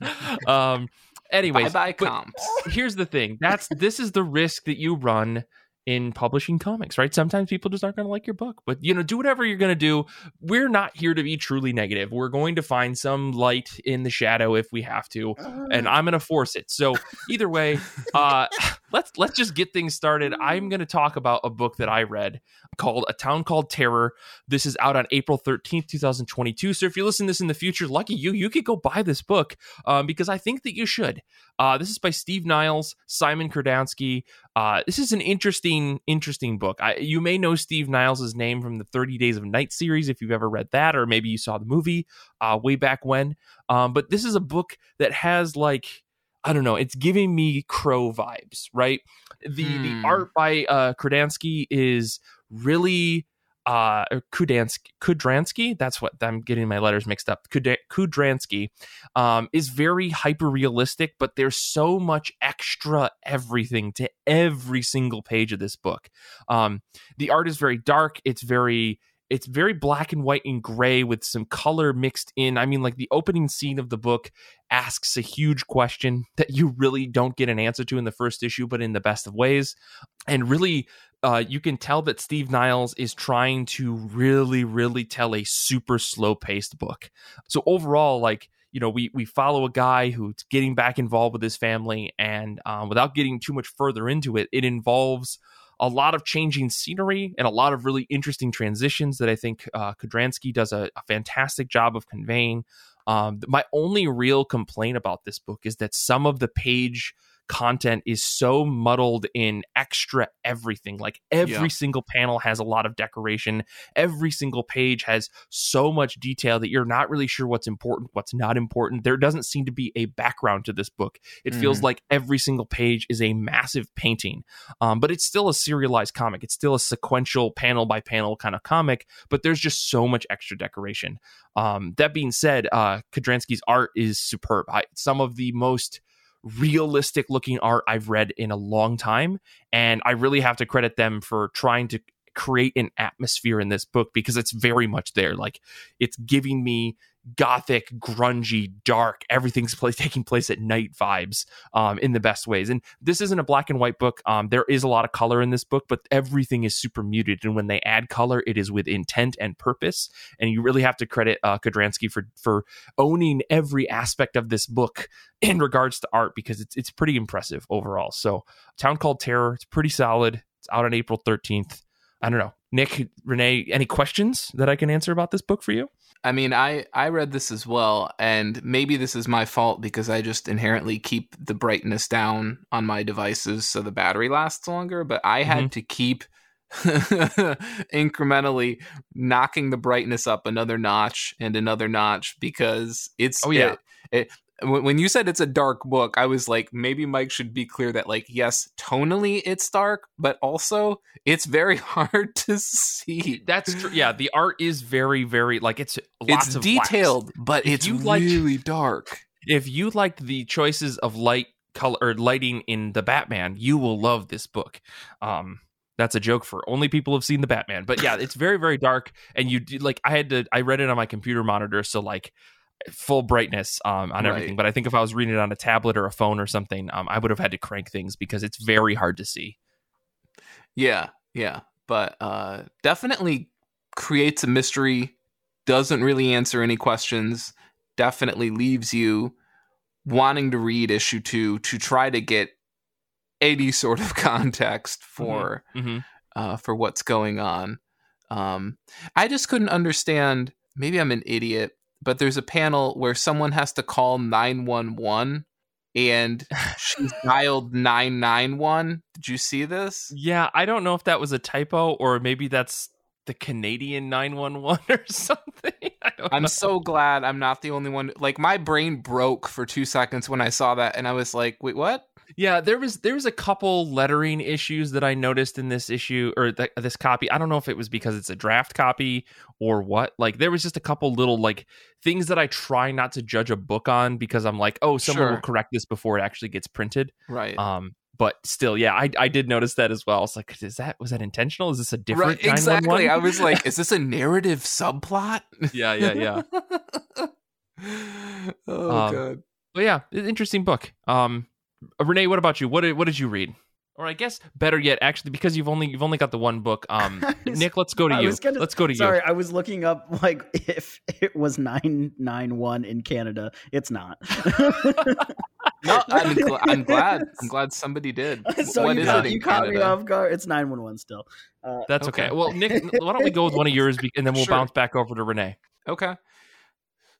um Anyways, bye bye comps. Here's the thing. That's this is the risk that you run in publishing comics, right? Sometimes people just aren't going to like your book, but you know, do whatever you're going to do. We're not here to be truly negative. We're going to find some light in the shadow if we have to, and I'm going to force it. So either way, uh, let's let's just get things started. I'm going to talk about a book that I read called A Town Called Terror. This is out on April 13th, 2022. So if you listen to this in the future, lucky you, you could go buy this book um, because I think that you should. Uh, this is by Steve Niles, Simon Kurdansky. Uh, this is an interesting, interesting book. I, you may know Steve Niles' name from the 30 Days of Night series if you've ever read that, or maybe you saw the movie uh, way back when. Um, but this is a book that has like I don't know, it's giving me crow vibes, right? The hmm. the art by uh Kurdansky is really uh Kudansky Kudranski that's what I'm getting my letters mixed up Kudranski um is very hyper realistic but there's so much extra everything to every single page of this book um the art is very dark it's very it's very black and white and gray with some color mixed in. I mean, like the opening scene of the book asks a huge question that you really don't get an answer to in the first issue, but in the best of ways. And really, uh, you can tell that Steve Niles is trying to really, really tell a super slow paced book. So overall, like, you know, we we follow a guy who's getting back involved with his family, and um, without getting too much further into it, it involves a lot of changing scenery and a lot of really interesting transitions that I think uh, Kudranski does a, a fantastic job of conveying. Um, my only real complaint about this book is that some of the page content is so muddled in extra everything. Like every yeah. single panel has a lot of decoration. Every single page has so much detail that you're not really sure what's important, what's not important. There doesn't seem to be a background to this book. It mm. feels like every single page is a massive painting. Um, but it's still a serialized comic. It's still a sequential panel by panel kind of comic, but there's just so much extra decoration. Um, that being said, uh, Kudranski's art is superb. I, some of the most realistic looking art I've read in a long time. And I really have to credit them for trying to create an atmosphere in this book because it's very much there. Like it's giving me gothic, grungy, dark, everything's place, taking place at night vibes um, in the best ways. And this isn't a black and white book. Um, there is a lot of color in this book, but everything is super muted. And when they add color, it is with intent and purpose. And you really have to credit uh, for for owning every aspect of this book in regards to art because it's it's pretty impressive overall. So, Town Called Terror, it's pretty solid. It's out on April thirteenth. I don't know. Nick, Renee, any questions that I can answer about this book for you? I mean, I I read this as well, and maybe this is my fault because I just inherently keep the brightness down on my devices so the battery lasts longer. But I had mm-hmm. to keep incrementally knocking the brightness up another notch and another notch because it's oh yeah. It, it, when you said it's a dark book, I was like, maybe Mike should be clear that, like, yes, tonally it's dark, but also it's very hard to see. That's true. Yeah, the art is very, very like it's it's detailed, but if it's you really dark. If you liked the choices of light color or lighting in the Batman, you will love this book. Um, that's a joke for only people who've seen the Batman. But yeah, it's very, very dark, and you like I had to I read it on my computer monitor, so like full brightness um, on right. everything. But I think if I was reading it on a tablet or a phone or something, um, I would have had to crank things because it's very hard to see. Yeah, yeah, but uh, definitely creates a mystery. Doesn't really answer any questions. Definitely leaves you wanting to read issue two to try to get any sort of context for mm-hmm. Mm-hmm. Uh, for what's going on. Um, I just couldn't understand maybe I'm an idiot, but there's a panel where someone has to call 911 and she's dialed 991. Did you see this? Yeah, I don't know if that was a typo or maybe that's the Canadian 911 or something. I'm know. so glad I'm not the only one. Like my brain broke for 2 seconds when I saw that and I was like, "Wait, what?" Yeah, there was there was a couple lettering issues that I noticed in this issue or th- this copy. I don't know if it was because it's a draft copy or what. Like there was just a couple little like things that I try not to judge a book on because I'm like, oh, someone sure. will correct this before it actually gets printed. Right. Um, but still, yeah, I, I did notice that as well. I was like, is that was that intentional? Is this a different right, exactly? I was like, is this a narrative subplot? yeah, yeah, yeah. oh um, god. But yeah, interesting book. Um, Renee, what about you? What did, what did you read? Or I guess better yet, actually, because you've only you've only got the one book. Um, was, Nick, let's go to I you. Gonna, let's go to sorry, you. Sorry, I was looking up like if it was nine nine one in Canada. It's not. no, I'm, gl- I'm, glad. I'm glad somebody did. So what you, caught, you caught me off guard. It's nine one one still. Uh, That's okay. okay. Well, Nick, why don't we go with one of yours, and then we'll sure. bounce back over to Renee. Okay.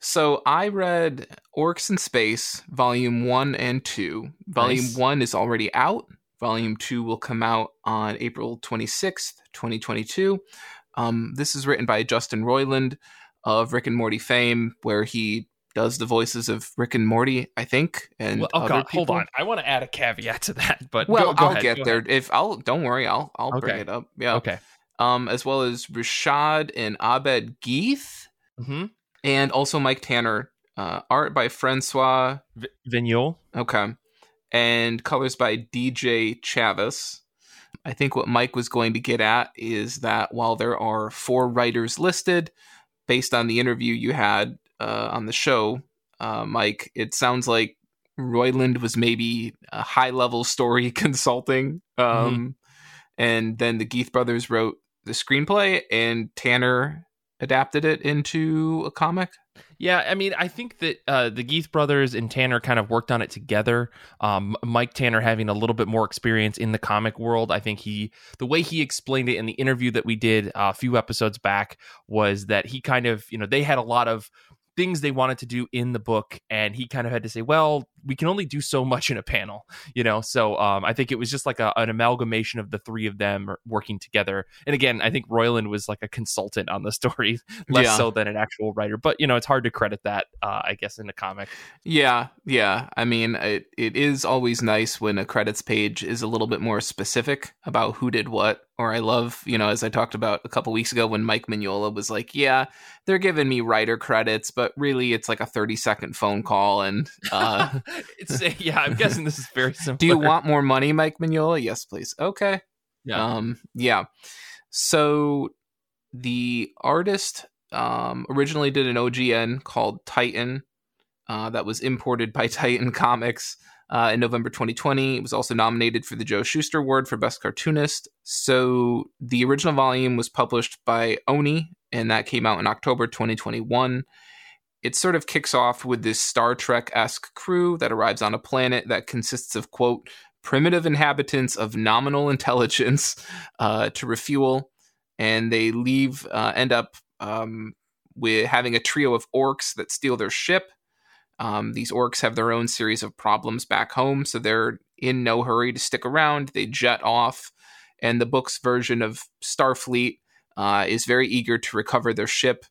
So I read Orcs in Space, Volume 1 and 2. Volume nice. 1 is already out. Volume 2 will come out on April 26th, 2022. Um, this is written by Justin Roiland of Rick and Morty fame, where he does the voices of Rick and Morty, I think. And well, oh god, hold on, I want to add a caveat to that, but well, go, go I'll ahead, get there. Ahead. If I'll, don't worry, I'll I'll okay. bring it up. Yeah, okay. Um, as well as Rashad and Abed Gheith. Mm-hmm and also Mike Tanner. Uh, art by Francois v- Vigneault. Okay. And colors by DJ Chavis. I think what Mike was going to get at is that while there are four writers listed, based on the interview you had uh, on the show, uh, Mike, it sounds like Roiland was maybe a high level story consulting. Um, mm-hmm. And then the Gheith brothers wrote the screenplay, and Tanner adapted it into a comic? Yeah, I mean, I think that uh, the Gheith brothers and Tanner kind of worked on it together. Um, Mike Tanner having a little bit more experience in the comic world, I think he, the way he explained it in the interview that we did uh, a few episodes back, was that he kind of, you know, they had a lot of things they wanted to do in the book and he kind of had to say well we can only do so much in a panel you know? So um, i think it was just like a, an amalgamation of the three of them working together. And again i think Roiland was like a consultant on the story less yeah. so than an actual writer. But you know it's hard to credit that uh, i guess in a comic. Yeah yeah. I mean it, it is always nice when a credits page is a little bit more specific about who did what. Or I love, you know, as I talked about a couple weeks ago when Mike Mignola was like, yeah, they're giving me writer credits, but really it's like a 30 second phone call. And uh, it's, yeah, I'm guessing this is very simple. Do you want more money, Mike Mignola? Yes, please. Okay. Yeah. Um, yeah. So the artist um, originally did an OGN called Titan uh, that was imported by Titan Comics uh, in November 2020. It was also nominated for the Joe Shuster Award for Best Cartoonist. So the original volume was published by Oni, and that came out in October 2021. It sort of kicks off with this Star Trek esque crew that arrives on a planet that consists of, quote, primitive inhabitants of nominal intelligence uh, to refuel. And they leave, uh, end up um, with having a trio of orcs that steal their ship um, these orcs have their own series of problems back home, so they're in no hurry to stick around. They jet off, and the book's version of Starfleet uh, is very eager to recover their ship.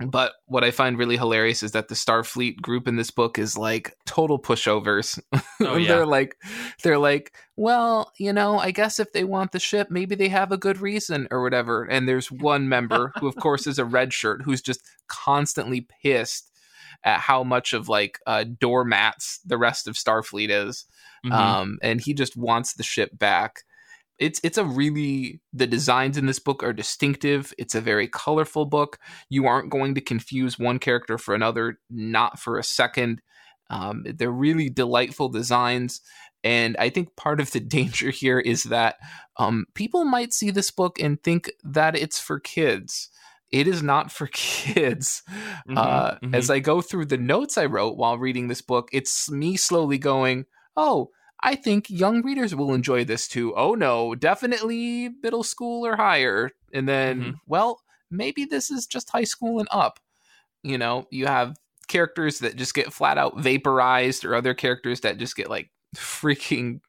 But what I find really hilarious is that the Starfleet group in this book is like total pushovers. Oh, yeah. they're like, they're like, well, you know, I guess if they want the ship, maybe they have a good reason or whatever. And there's one member who, of course, is a red shirt who's just constantly pissed at how much of like uh, doormats the rest of Starfleet is, mm-hmm. um, and he just wants the ship back. It's it's a really the designs in this book are distinctive. It's a very colorful book. You aren't going to confuse one character for another, not for a second. Um, they're really delightful designs. And I think part of the danger here is that um, people might see this book and think that it's for kids it is not for kids. Mm-hmm, uh, mm-hmm. As I go through the notes I wrote while reading this book, it's me slowly going, oh, I think young readers will enjoy this too. Oh no, definitely middle school or higher. And then, mm-hmm. well, maybe this is just high school and up. You know, you have characters that just get flat out vaporized, or other characters that just get like freaking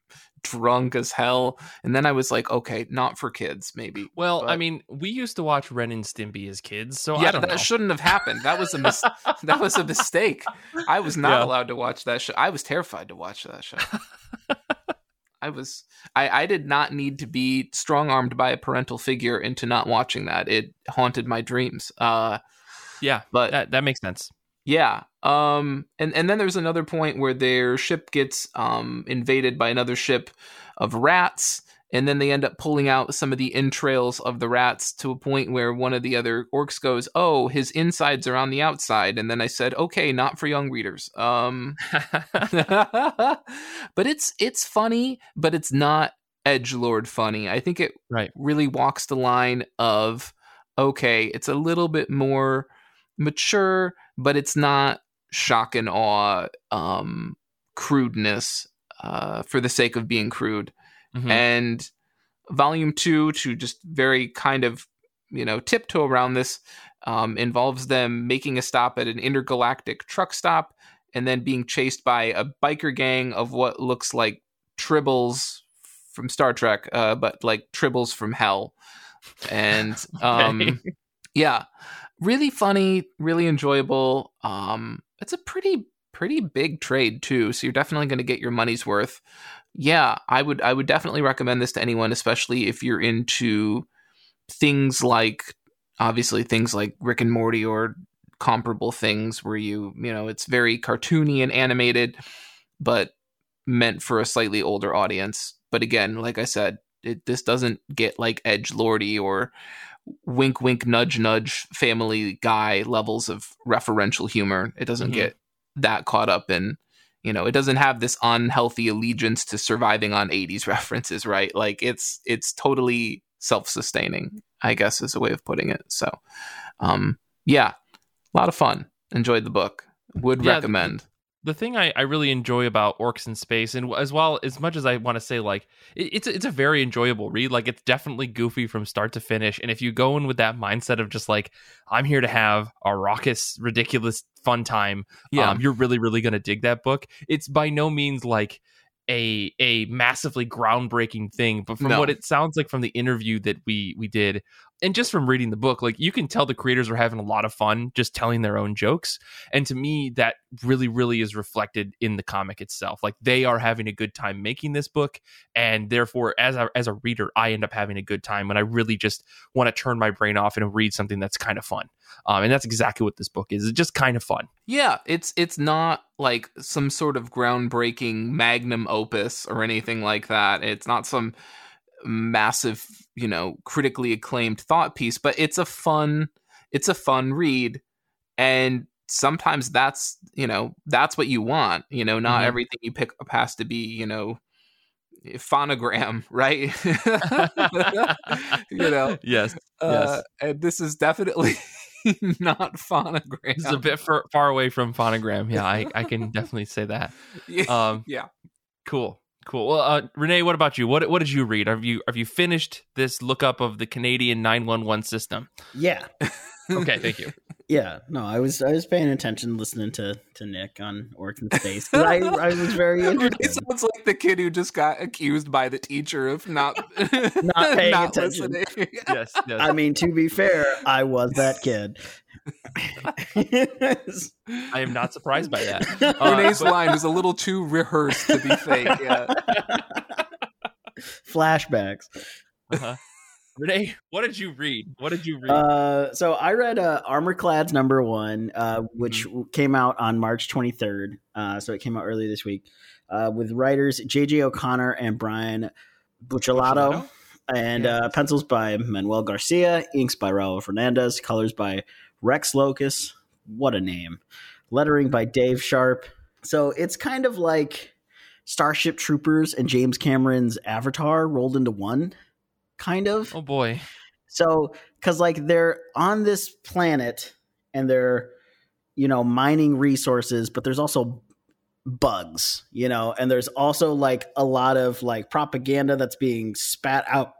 drunk as hell. And then I was like, okay, not for kids, maybe. Well, But- I mean, we used to watch Ren and Stimpy as kids, so yeah, I don't that know. shouldn't have happened. That was a mis- that was a mistake. I was not Yeah. allowed to watch that show. I was terrified to watch that show. I was I, I did not need to be strong armed by a parental figure into not watching that. It haunted my dreams. Uh yeah, but that that makes sense. yeah. Um and, and then there's another point where their ship gets um invaded by another ship of rats and then they end up pulling out some of the entrails of the rats to a point where one of the other orcs goes, "Oh, his insides are on the outside." And then I said, "Okay, not for young readers." Um but it's it's funny, but it's not edge lord funny. I think it Right. really walks the line of okay, it's a little bit more mature, but it's not shock and awe um crudeness uh for the sake of being crude. Mhm. And volume 2 to just very kind of, you know, tiptoe around this um involves them making a stop at an intergalactic truck stop and then being chased by a biker gang of what looks like tribbles from Star Trek, uh, but like tribbles from hell. And um, Okay. yeah, really funny, really enjoyable. Um, it's a pretty pretty big trade too, so you're definitely going to get your money's worth. Yeah, I would I would definitely recommend this to anyone, especially if you're into things like obviously things like Rick and Morty or comparable things where you you know it's very cartoony and animated but meant for a slightly older audience but again like i said it, this doesn't get like edge lordy or wink wink nudge nudge family guy levels of referential humor it doesn't Mhm. get that caught up in you know it doesn't have this unhealthy allegiance to surviving on 80s references right? Like it's it's totally self-sustaining i guess is a way of putting it. So um yeah a lot of fun. Enjoyed the book. Would Yeah, recommend the thing I, I really enjoy about Orcs in Space, and as well as much as I want to say, like it, it's a, it's a very enjoyable read. Like it's definitely goofy from start to finish, and if you go in with that mindset of just like I'm here to have a raucous, ridiculous, fun time, yeah um, you're really really gonna dig that book. It's by no means like a a massively groundbreaking thing, but from No. what it sounds like from the interview that we we did, and just from reading the book, like you can tell the creators are having a lot of fun just telling their own jokes. And to me, that really, really is reflected in the comic itself. Like they are having a good time making this book, and therefore, as a as a reader, I end up having a good time when I really just want to turn my brain off and read something that's kind of fun. Um, and that's exactly what this book is. It's just kind of fun. Yeah, it's it's not like some sort of groundbreaking magnum opus or anything like that. It's not some massive, you know, critically acclaimed thought piece, but it's a fun it's a fun read and sometimes that's, you know, that's what you want, you know, not Mhm. everything you pick up has to be, you know, phonogram, right? you know, yes, uh, and this is definitely not phonogram. It's a bit far, far away from phonogram. Yeah, I, I can definitely say that. Yeah. Um, yeah. Cool. Cool. Well, uh, Renee, what about you? What what did you read? Have you have you finished this lookup of the Canadian nine one one system? Yeah, Okay, thank you. yeah. No, I was I was paying attention, listening to to Nick on Orcs in Space. 'cause I I was very Renee interested. sounds like the kid who just got accused by the teacher of not Not paying attention. listening. Yes, yes. I mean, to be fair, I was that kid. I am not surprised by that. Uh, Renee's but- line is a little too rehearsed to be fake. Yeah. Flashbacks. Uh-huh. Renee, what did you read? What did you read? Uh, so I read uh, Armorclad's number one, uh, which Mm-hmm. came out on March 23rd. Uh, so it came out earlier this week uh, with writers J.J. O'Connor and Brian Buccellato. Buccellato? And Yeah. uh, pencils by Manuel Garcia, inks by Raul Fernandez, colors by Rex Lokus. What a name. Lettering by Dave Sharpe. So it's kind of like Starship Troopers and James Cameron's Avatar rolled into one, kind of. oh boy. So, because like they're on this planet and they're, you know, mining resources, but there's also bugs, you know, and there's also like a lot of like propaganda that's being spat out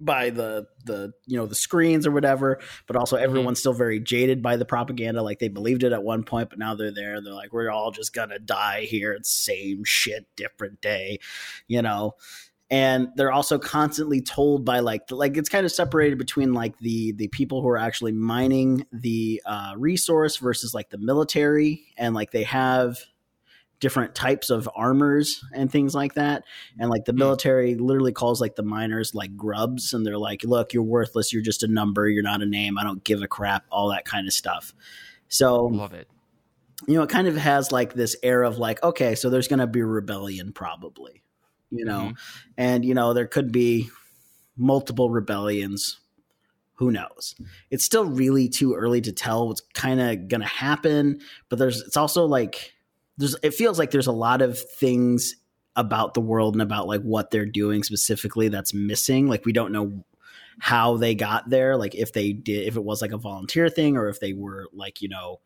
by the the you know the screens or whatever but also Mm-hmm. everyone's still very jaded by the propaganda like they believed it at one point but now they're there they're like we're all just gonna die here it's same shit different day you know and they're also constantly told by like like it's kind of separated between like the the people who are actually mining the uh, resource versus like the military and like they have different types of armors and things like that and like the Hmm. military literally calls like the miners like grubs and they're like look you're worthless you're just a number you're not a name i don't give a crap all that kind of stuff so Love it. you know, it kind of has like this air of like, okay, so there's going to be rebellion probably, you know, Mhm. and you know there could be multiple rebellions. Who knows? It's still really too early to tell what's kind of going to happen, but there's it's also like there's it feels like there's a lot of things about the world and about like what they're doing specifically that's missing. Like we don't know how they got there, like if they did if it was like a volunteer thing or if they were like, you know,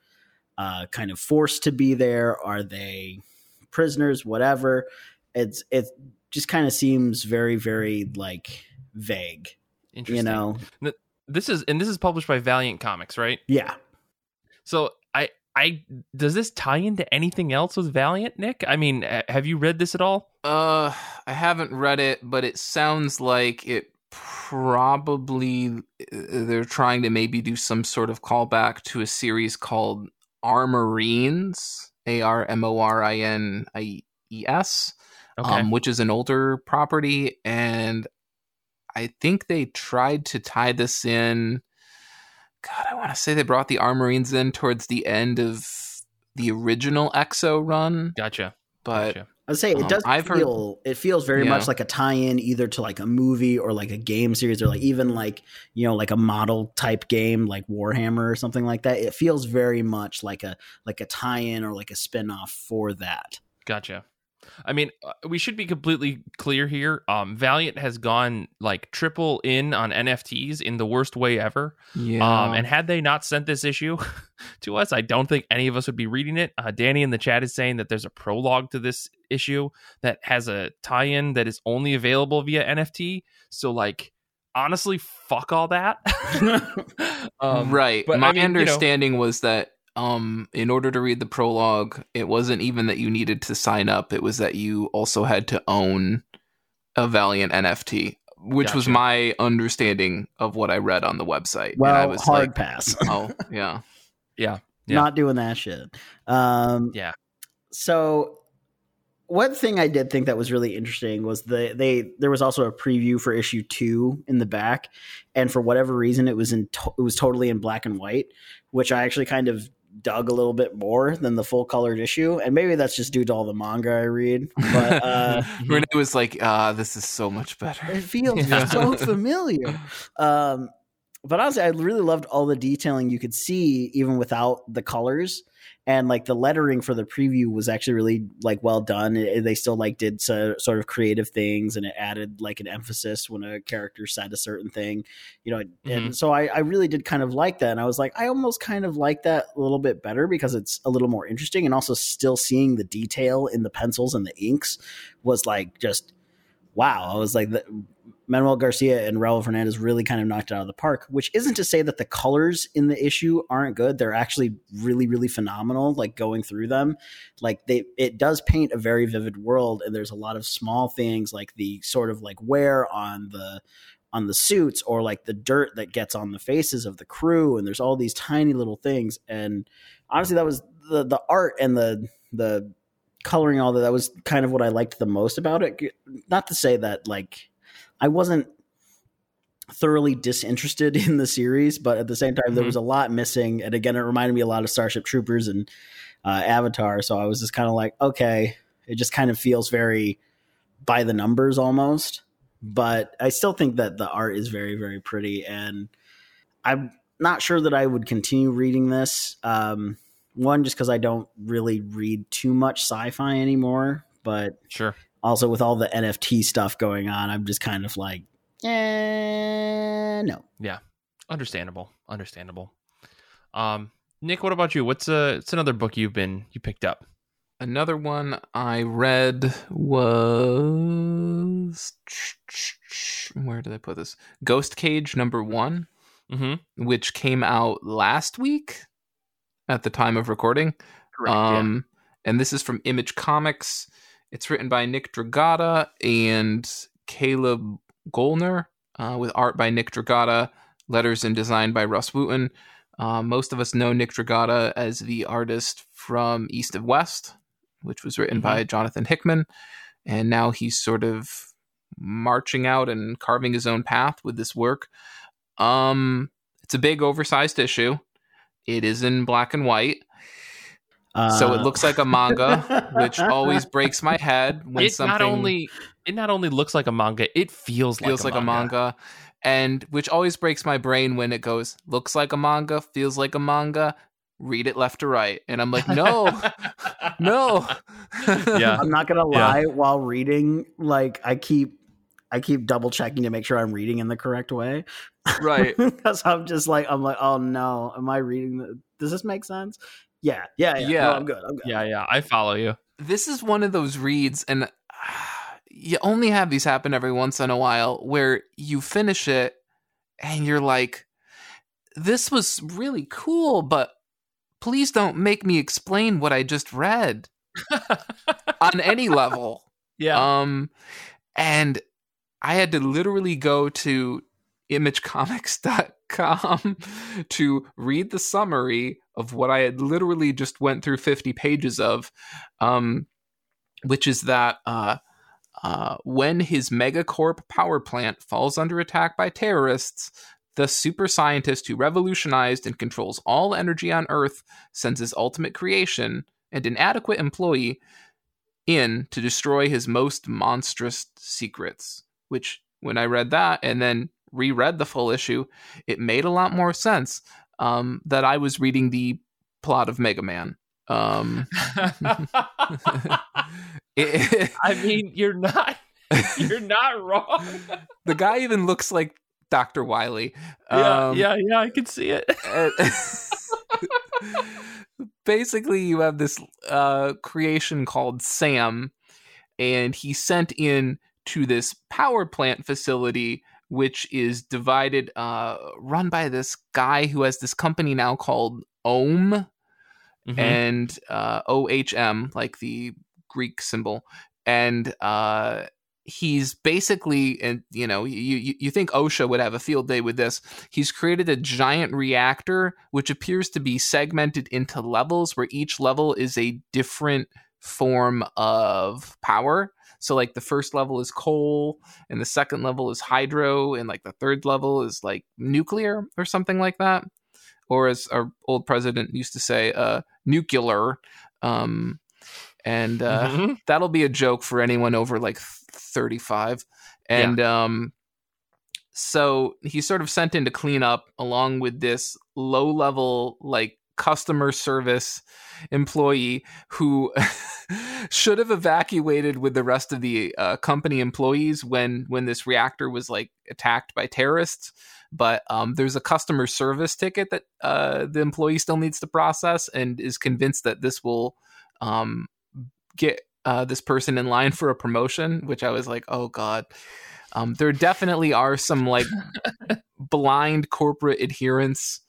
uh, kind of forced to be there? Are they prisoners? Whatever. It's it just kind of seems very very like vague. Interesting. You know? this is and this is published by Valiant Comics, right? Yeah. So I I does this tie into anything else with Valiant, Nick? I mean, uh, have you read this at all? Uh, I haven't read it, but it sounds like it probably uh, they're trying to maybe do some sort of callback to a series called Armorines, A R M O R I N I E S, Okay. um, which is an older property, and I think they tried to tie this in. God, I want to say they brought the Armorines in towards the end of the original X-O run, gotcha. but gotcha. I'd say it Um, does I've heard- it feels very Yeah. much like a tie-in either to like a movie or like a game series or like even like you know like a model type game like Warhammer or something like that. It feels very much like a like a tie-in or like a spin-off for that. Gotcha. I mean, uh, we should be completely clear here. Um, Valiant has gone like triple in on NFTs in the worst way ever. yeah, Um, and had they not sent this issue to us, I don't think any of us would be reading it. Uh, Danny in the chat is saying that there's a prologue to this issue that has a tie-in that is only available via NFT. So, like, honestly, fuck all that. um, right. but My I mean, you know- understanding was that um in order to read the prologue, it wasn't even that you needed to sign up, it was that you also had to own a Valiant NFT, which was my understanding of what I read on the website. Well, and I was hard like, pass. oh, yeah. Yeah. Not doing that shit. Um, Yeah. So one thing I did think that was really interesting was the they there was also a preview for issue two in the back, and for whatever reason it was in to- it was totally in black and white, which I actually kind of dug a little bit more than the full colored issue, and maybe that's just due to all the manga I read, but uh, Renee was like, ah, this is so much better. it feels Yeah. so familiar. Um, but honestly, I really loved all the detailing you could see even without the colors. And like the lettering for the preview was actually really like well done. It- they still like did so, sort of creative things, and it added like an emphasis when a character said a certain thing, you know. And mm-hmm. so I, I really did kind of like that, and I was like, I almost kind of like that a little bit better because it's a little more interesting, and also still seeing the detail in the pencils and the inks was like just wow. I was like, the, Manuel Garcia and Raul Fernandez really kind of knocked it out of the park, which isn't to say that the colors in the issue aren't good. They're actually really, really phenomenal, like going through them. Like they it does paint a very vivid world, and there's a lot of small things like the sort of like wear on the on the suits or like the dirt that gets on the faces of the crew, and there's all these tiny little things. And honestly, that was the the art and the the coloring all that that was kind of what I liked the most about it. Not to say that like I wasn't thoroughly disinterested in the series, but at the same time, there Mhm. was a lot missing. And again, it reminded me a lot of Starship Troopers and uh, Avatar. So I was just kind of like, okay, it just kind of feels very by the numbers almost. But I still think that the art is very, very pretty. And I'm not sure that I would continue reading this. Um, one, just because I don't really read too much sci fi anymore. But Sure. Also with all the NFT stuff going on, I'm just kind of like, eh, no. Yeah, understandable. Understandable. Um, Nick, what about you? What's uh it's another book you've been you picked up? Another one I read was where did I put this? Ghost Cage number one, Mm-hmm. which came out last week at the time of recording. Correct. Um, and this is from Image Comics. It's written by Nick Dragotta and Caleb Goellner, uh, with art by Nick Dragotta, letters and design by Rus Wooton. Uh, most of us know Nick Dragotta as the artist from East of West, which was written Mhm. by Jonathan Hickman. And now he's sort of marching out and carving his own path with this work. Um, it's a big, oversized issue. It is in black and white so it Uh, looks like a manga, which always breaks my head when it something not only it not only looks like a manga, it feels, feels like, like, a manga, and which always breaks my brain when it goes looks like a manga, feels like a manga, read it left to right, and I'm like, no, no, Yeah. I'm not gonna Yeah. lie. While reading, like I keep, I keep double checking to make sure I'm reading in the correct way. right. because I'm just like, I'm like, oh no, am I reading? The, does this make sense? Yeah, yeah, yeah. Yeah. No, I'm good. I'm good. Yeah, yeah, I follow you. This is one of those reads, and you only have these happen every once in a while where you finish it and you're like, this was really cool, but please don't make me explain what I just read on any level. Yeah. Um, and I had to literally go to imagecomics.com to read the summary of what I had literally just went through 50 pages of, um, which is that uh, uh, when his megacorp power plant falls under attack by terrorists, the super scientist who revolutionized and controls all energy on Earth sends his ultimate creation, and inadequate employee, in to destroy his most monstrous secrets. Which, when I read that and then reread the full issue, it made a lot more sense um, that I was reading the plot of Mega Man. Um, it- I mean, you're not you're not wrong. the guy even looks like Dr. Wily. yeah, Um, yeah, yeah, I can see it. basically you have this uh, creation called sam and he sent in to this power plant facility which is divided uh, run by this guy who has this company now called ohm Mhm. and uh, ohm like the greek symbol. And uh, he's basically and you know you you think OSHA would have a field day with this. He's created a giant reactor which appears to be segmented into levels where each level is a different form of power so like the first level is coal and the second level is hydro and like the third level is like nuclear or something like that. Or as our old president used to say uh nuclear um and uh Mhm. that'll be a joke for anyone over like 35 and um so he's sort of sent in to clean up along with this low level like customer service employee who should have evacuated with the rest of the uh, company employees when when this reactor was like attacked by terrorists but um, there's a customer service ticket that uh, the employee still needs to process and is convinced that this will um, get uh, this person in line for a promotion, which I was like, oh god. Um, there definitely are some like blind corporate adherence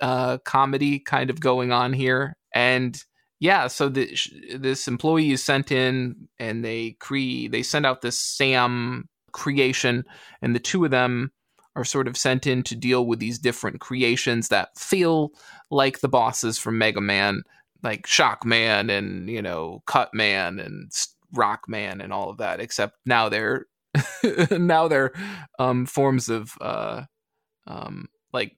uh, comedy kind of going on here, and yeah, so the, this employee is sent in, and they cre they send out this Sam creation, and the two of them are sort of sent in to deal with these different creations that feel like the bosses from Mega Man like Shock Man and you know Cut Man and Rock Man and all of that. Except now they're now they're um, forms of uh, um, like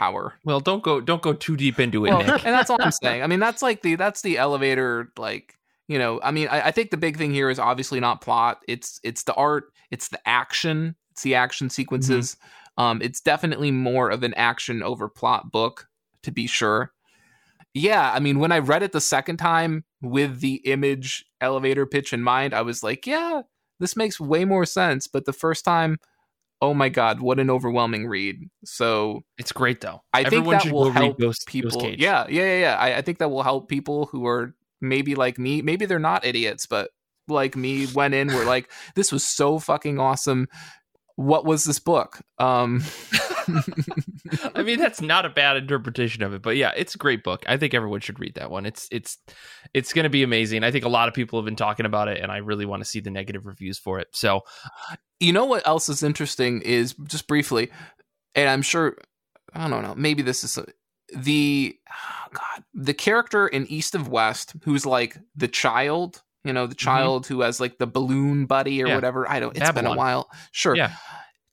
power. Well, don't go don't go too deep into it, Well, Nick. and that's all I'm saying. I mean, that's like the that's the elevator. Like you know, I mean, I, I think the big thing here is obviously not plot. It's it's the art. It's the action. It's the action sequences. Um, it's definitely more of an action over plot book, to be sure yeah, I mean, when I read it the second time with the image elevator pitch in mind, I was like, yeah, this makes way more sense. But the first time, oh my god, what an overwhelming read. So It's great though. I think that should will help Ghost, people. Ghost. Yeah, yeah, yeah, yeah. I, I think that will help people who are maybe like me. Maybe they're not idiots, but like me, went in, were like, this was so fucking awesome. what was this book? Um, I mean, that's not a bad interpretation of it, but yeah, it's a great book. I think everyone should read that one. It's it's it's going to be amazing. I think a lot of people have been talking about it, and I really want to see the negative reviews for it. So, you know what else is interesting is just briefly, and I'm sure I don't know, maybe this is the oh God the character in East of West who's like the child you know, the mm-hmm. child mm-hmm. who has like the balloon buddy or yeah. whatever. I don't. It's Babylon. been a while. Sure. Yeah.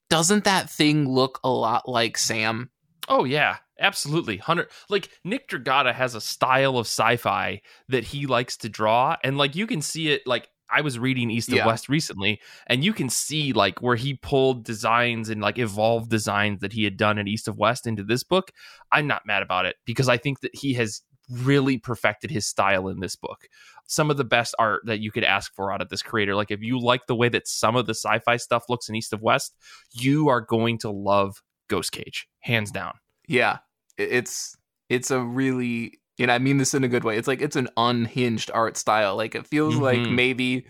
Doesn't that thing look a lot like Sam? Oh yeah, absolutely. Hundred like Nick Dragotta has a style of sci-fi that he likes to draw, and like you can see it. Like I was reading East yeah. of West recently, and you can see like where he pulled designs and like evolved designs that he had done in East of West into this book. I'm not mad about it because I think that he has really perfected his style in this book. Some of the best art that you could ask for out of this creator. Like if you like the way that some of the sci-fi stuff looks in East of West, you are going to love Ghost Cage, hands down. Yeah. It's it's a really and I mean this in a good way. It's like it's an unhinged art style. Like it feels mm-hmm. like maybe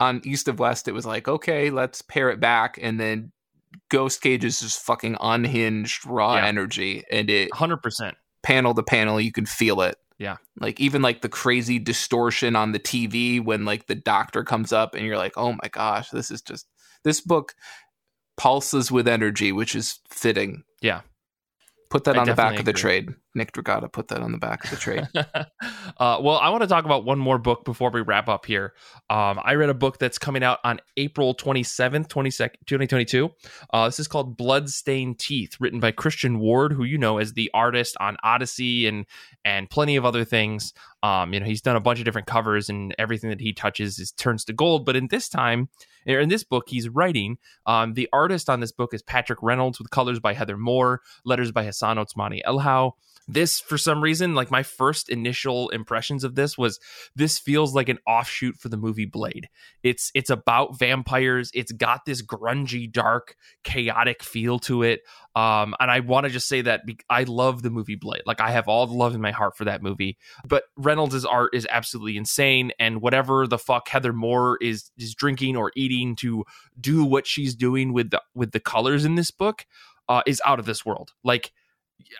on East of West it was like, okay, let's pare it back and then Ghost Cage is just fucking unhinged raw yeah. energy and it 100% panel to panel you can feel it yeah like even like the crazy distortion on the tv when like the doctor comes up and you're like oh my gosh this is just this book pulses with energy which is fitting yeah Put that I on the back agree. of the trade. Nick Dragotta put that on the back of the trade. uh, well, I want to talk about one more book before we wrap up here. Um, I read a book that's coming out on April 27th, 2022. Uh, this is called Bloodstained Teeth, written by Christian Ward, who you know as the artist on Odyssey and and plenty of other things. Um, you know, he's done a bunch of different covers, and everything that he touches is turns to gold. But in this time, in this book, he's writing. Um, the artist on this book is Patrick Reynolds, with colors by Heather Moore, letters by Hassan Otsmane Elhaou this for some reason like my first initial impressions of this was this feels like an offshoot for the movie blade. It's it's about vampires. It's got this grungy dark chaotic feel to it. Um and i want to just say that be- i love the movie blade. Like i have all the love in my heart for that movie. But reynolds' art is absolutely insane and whatever the fuck heather moore is is drinking or eating to do what she's doing with the with the colors in this book uh, is out of this world. Like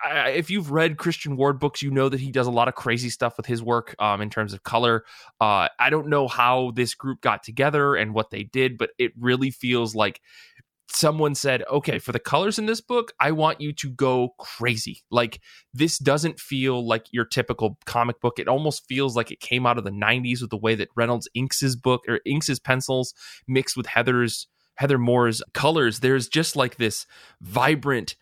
I, if you've read Christian Ward books, you know that he does a lot of crazy stuff with his work um, in terms of color. Uh, I don't know how this group got together and what they did, but it really feels like someone said, okay, for the colors in this book, I want you to go crazy. Like, this doesn't feel like your typical comic book. It almost feels like it came out of the 90s with the way that Reynolds inks his book or inks his pencils mixed with Heather's. Heather Moore's colors, there's just like this vibrant,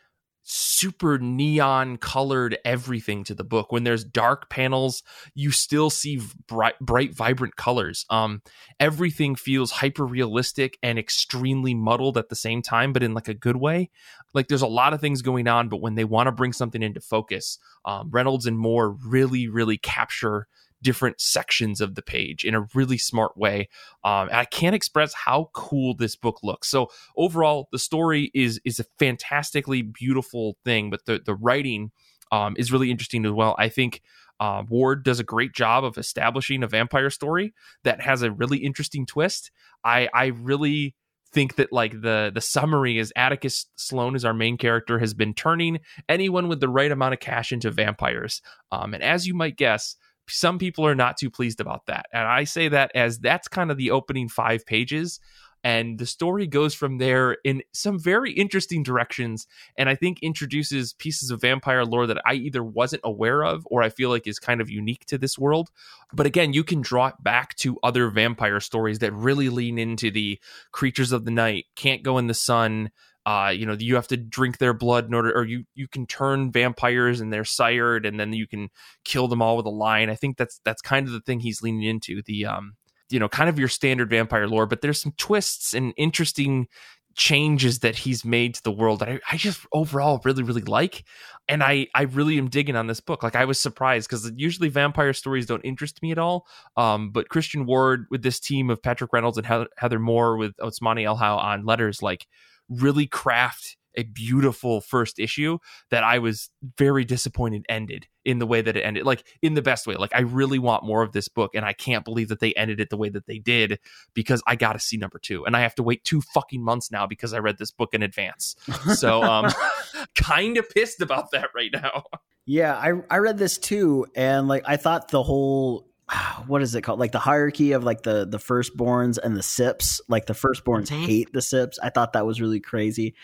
super neon colored everything to the book. When there's dark panels you still see bright bright vibrant colors. Um everything feels hyper realistic and extremely muddled at the same time but in like a good way. Like there's a lot of things going on but when they want to bring something into focus um, reynolds and moore really really capture different sections of the page in a really smart way. Um, and I can't express how cool this book looks. So overall, the story is is a fantastically beautiful thing, but the the writing um, is really interesting as well. I think uh, Ward does a great job of establishing a vampire story that has a really interesting twist. I I really think that like the the summary is Atticus Sloan is our main character has been turning anyone with the right amount of cash into vampires. Um, and as you might guess, some people are not too pleased about that. And I say that as that's kind of the opening five pages. And the story goes from there in some very interesting directions. And I think introduces pieces of vampire lore that I either wasn't aware of or I feel like is kind of unique to this world. But again, you can draw it back to other vampire stories that really lean into the creatures of the night, can't go in the sun, uh, you know, you have to drink their blood in order, or you you can turn vampires and they're sired, and then you can kill them all with a line. I think that's that's kind of the thing he's leaning into. The um, you know, kind of your standard vampire lore, but there's some twists and interesting changes that he's made to the world that I, I just overall really really like and i i really am digging on this book like i was surprised because usually vampire stories don't interest me at all um but christian ward with this team of patrick reynolds and heather moore with otsmane elhaou on letters like really craft a beautiful first issue that I was very disappointed ended in the way that it ended, like in the best way. Like I really want more of this book, and I can't believe that they ended it the way that they did because I got to see number two, and I have to wait two fucking months now because I read this book in advance. So, um, kind of pissed about that right now. Yeah, I I read this too, and like I thought the whole Ah, what is it called? Like the hierarchy of like the the firstborns and the sips. Like the firstborns hate the sips. I thought that was really crazy.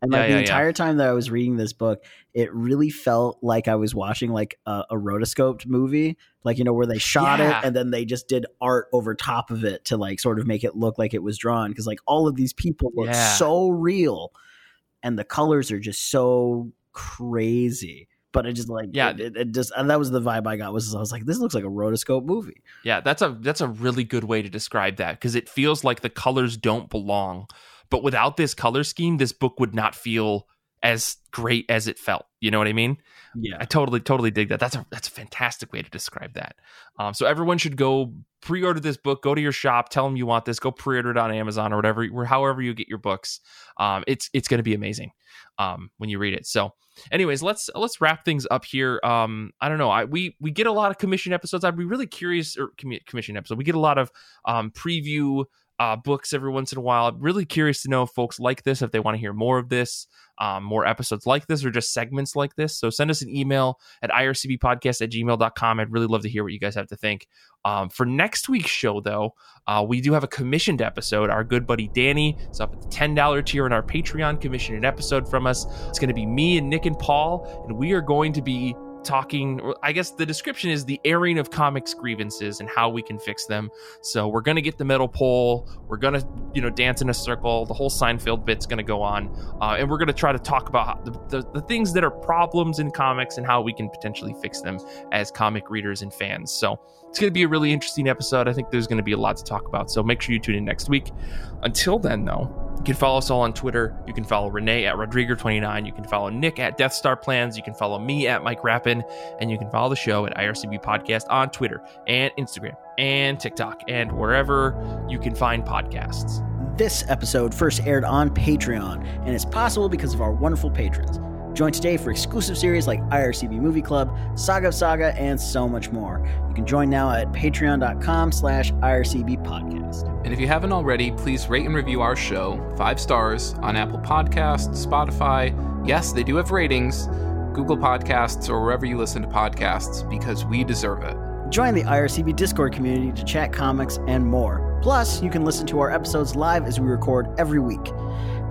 And like Yeah, the yeah, yeah. entire time that I was reading this book, it really felt like I was watching like a, a rotoscoped movie, like you know where they shot Yeah. it and then they just did art over top of it to like sort of make it look like it was drawn because like all of these people look Yeah. so real, and the colors are just so crazy. But it just like Yeah. it, it, just and that was the vibe I got was I was like this looks like a rotoscope movie. Yeah, that's a that's a really good way to describe that because it feels like the colors don't belong. But without this color scheme, this book would not feel as great as it felt. You know what I mean? Yeah. I totally, totally dig that. That's a that's a fantastic way to describe that. Um, so everyone should go pre-order this book. Go to your shop, tell them you want this. Go pre-order it on Amazon or whatever, or however you get your books. Um, it's it's going to be amazing um, when you read it. So, anyways, let's let's wrap things up here. Um, I don't know. I we we get a lot of commission episodes. I'd be really curious or commi- commission episode. We get a lot of um, preview. Uh, books every once in a while. I'm really curious to know if folks like this, if they want to hear more of this, um, more episodes like this, or just segments like this. So send us an email at ircbpodcast at gmail.com. I'd really love to hear what you guys have to think. Um, for next week's show, though, uh, we do have a commissioned episode. Our good buddy Danny is up at the $10 tier in our Patreon, commissioned an episode from us. It's going to be me and Nick and Paul, and we are going to be talking i guess the description is the airing of comics grievances and how we can fix them. So we're to get the metal pole we're to you know dance in a circle the whole seinfeld bit's to go on uh, and we're to try to talk about the, the, the things that are problems in comics and how we can potentially fix them as comic readers and fans. So it's to be a really interesting episode. I think there's to be a lot to talk about. So make sure you tune in next week. Until then though you can follow us all on Twitter. You can follow Renee at Rodrigo29. You can follow Nick at Death Star Plans. You can follow me at Mike Rappin. And you can follow the show at IRCB Podcast on Twitter and Instagram and TikTok and wherever you can find podcasts. This episode first aired on Patreon, and it's possible because of our wonderful patrons. Join today for exclusive series like IRCB Movie Club, Saga of Saga, and so much more. You can join now at patreon.com slash IRCB podcast. And if you haven't already, please rate and review our show five stars on Apple Podcasts, Spotify. Yes, they do have ratings, Google Podcasts, or wherever you listen to podcasts because we deserve it. Join the IRCB Discord community to chat comics and more. Plus, you can listen to our episodes live as we record every week.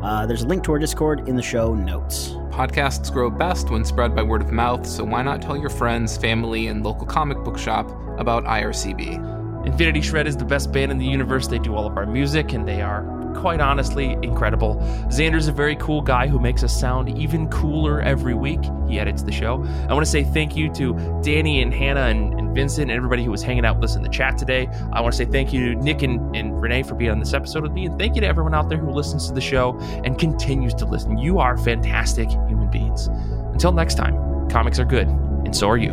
Uh, there's a link to our Discord in the show notes. Podcasts grow best when spread by word of mouth, so why not tell your friends, family, and local comic book shop about IRCB? Infinity Shred is the best band in the universe. They do all of our music, and they are quite honestly incredible. Xander's a very cool guy who makes us sound even cooler every week. He edits the show. I want to say thank you to Danny and Hannah and, and Vincent and everybody who was hanging out with us in the chat today. I want to say thank you to Nick and, and Renee for being on this episode with me, and thank you to everyone out there who listens to the show and continues to listen. You are fantastic human beings. Until next time, comics are good, and so are you.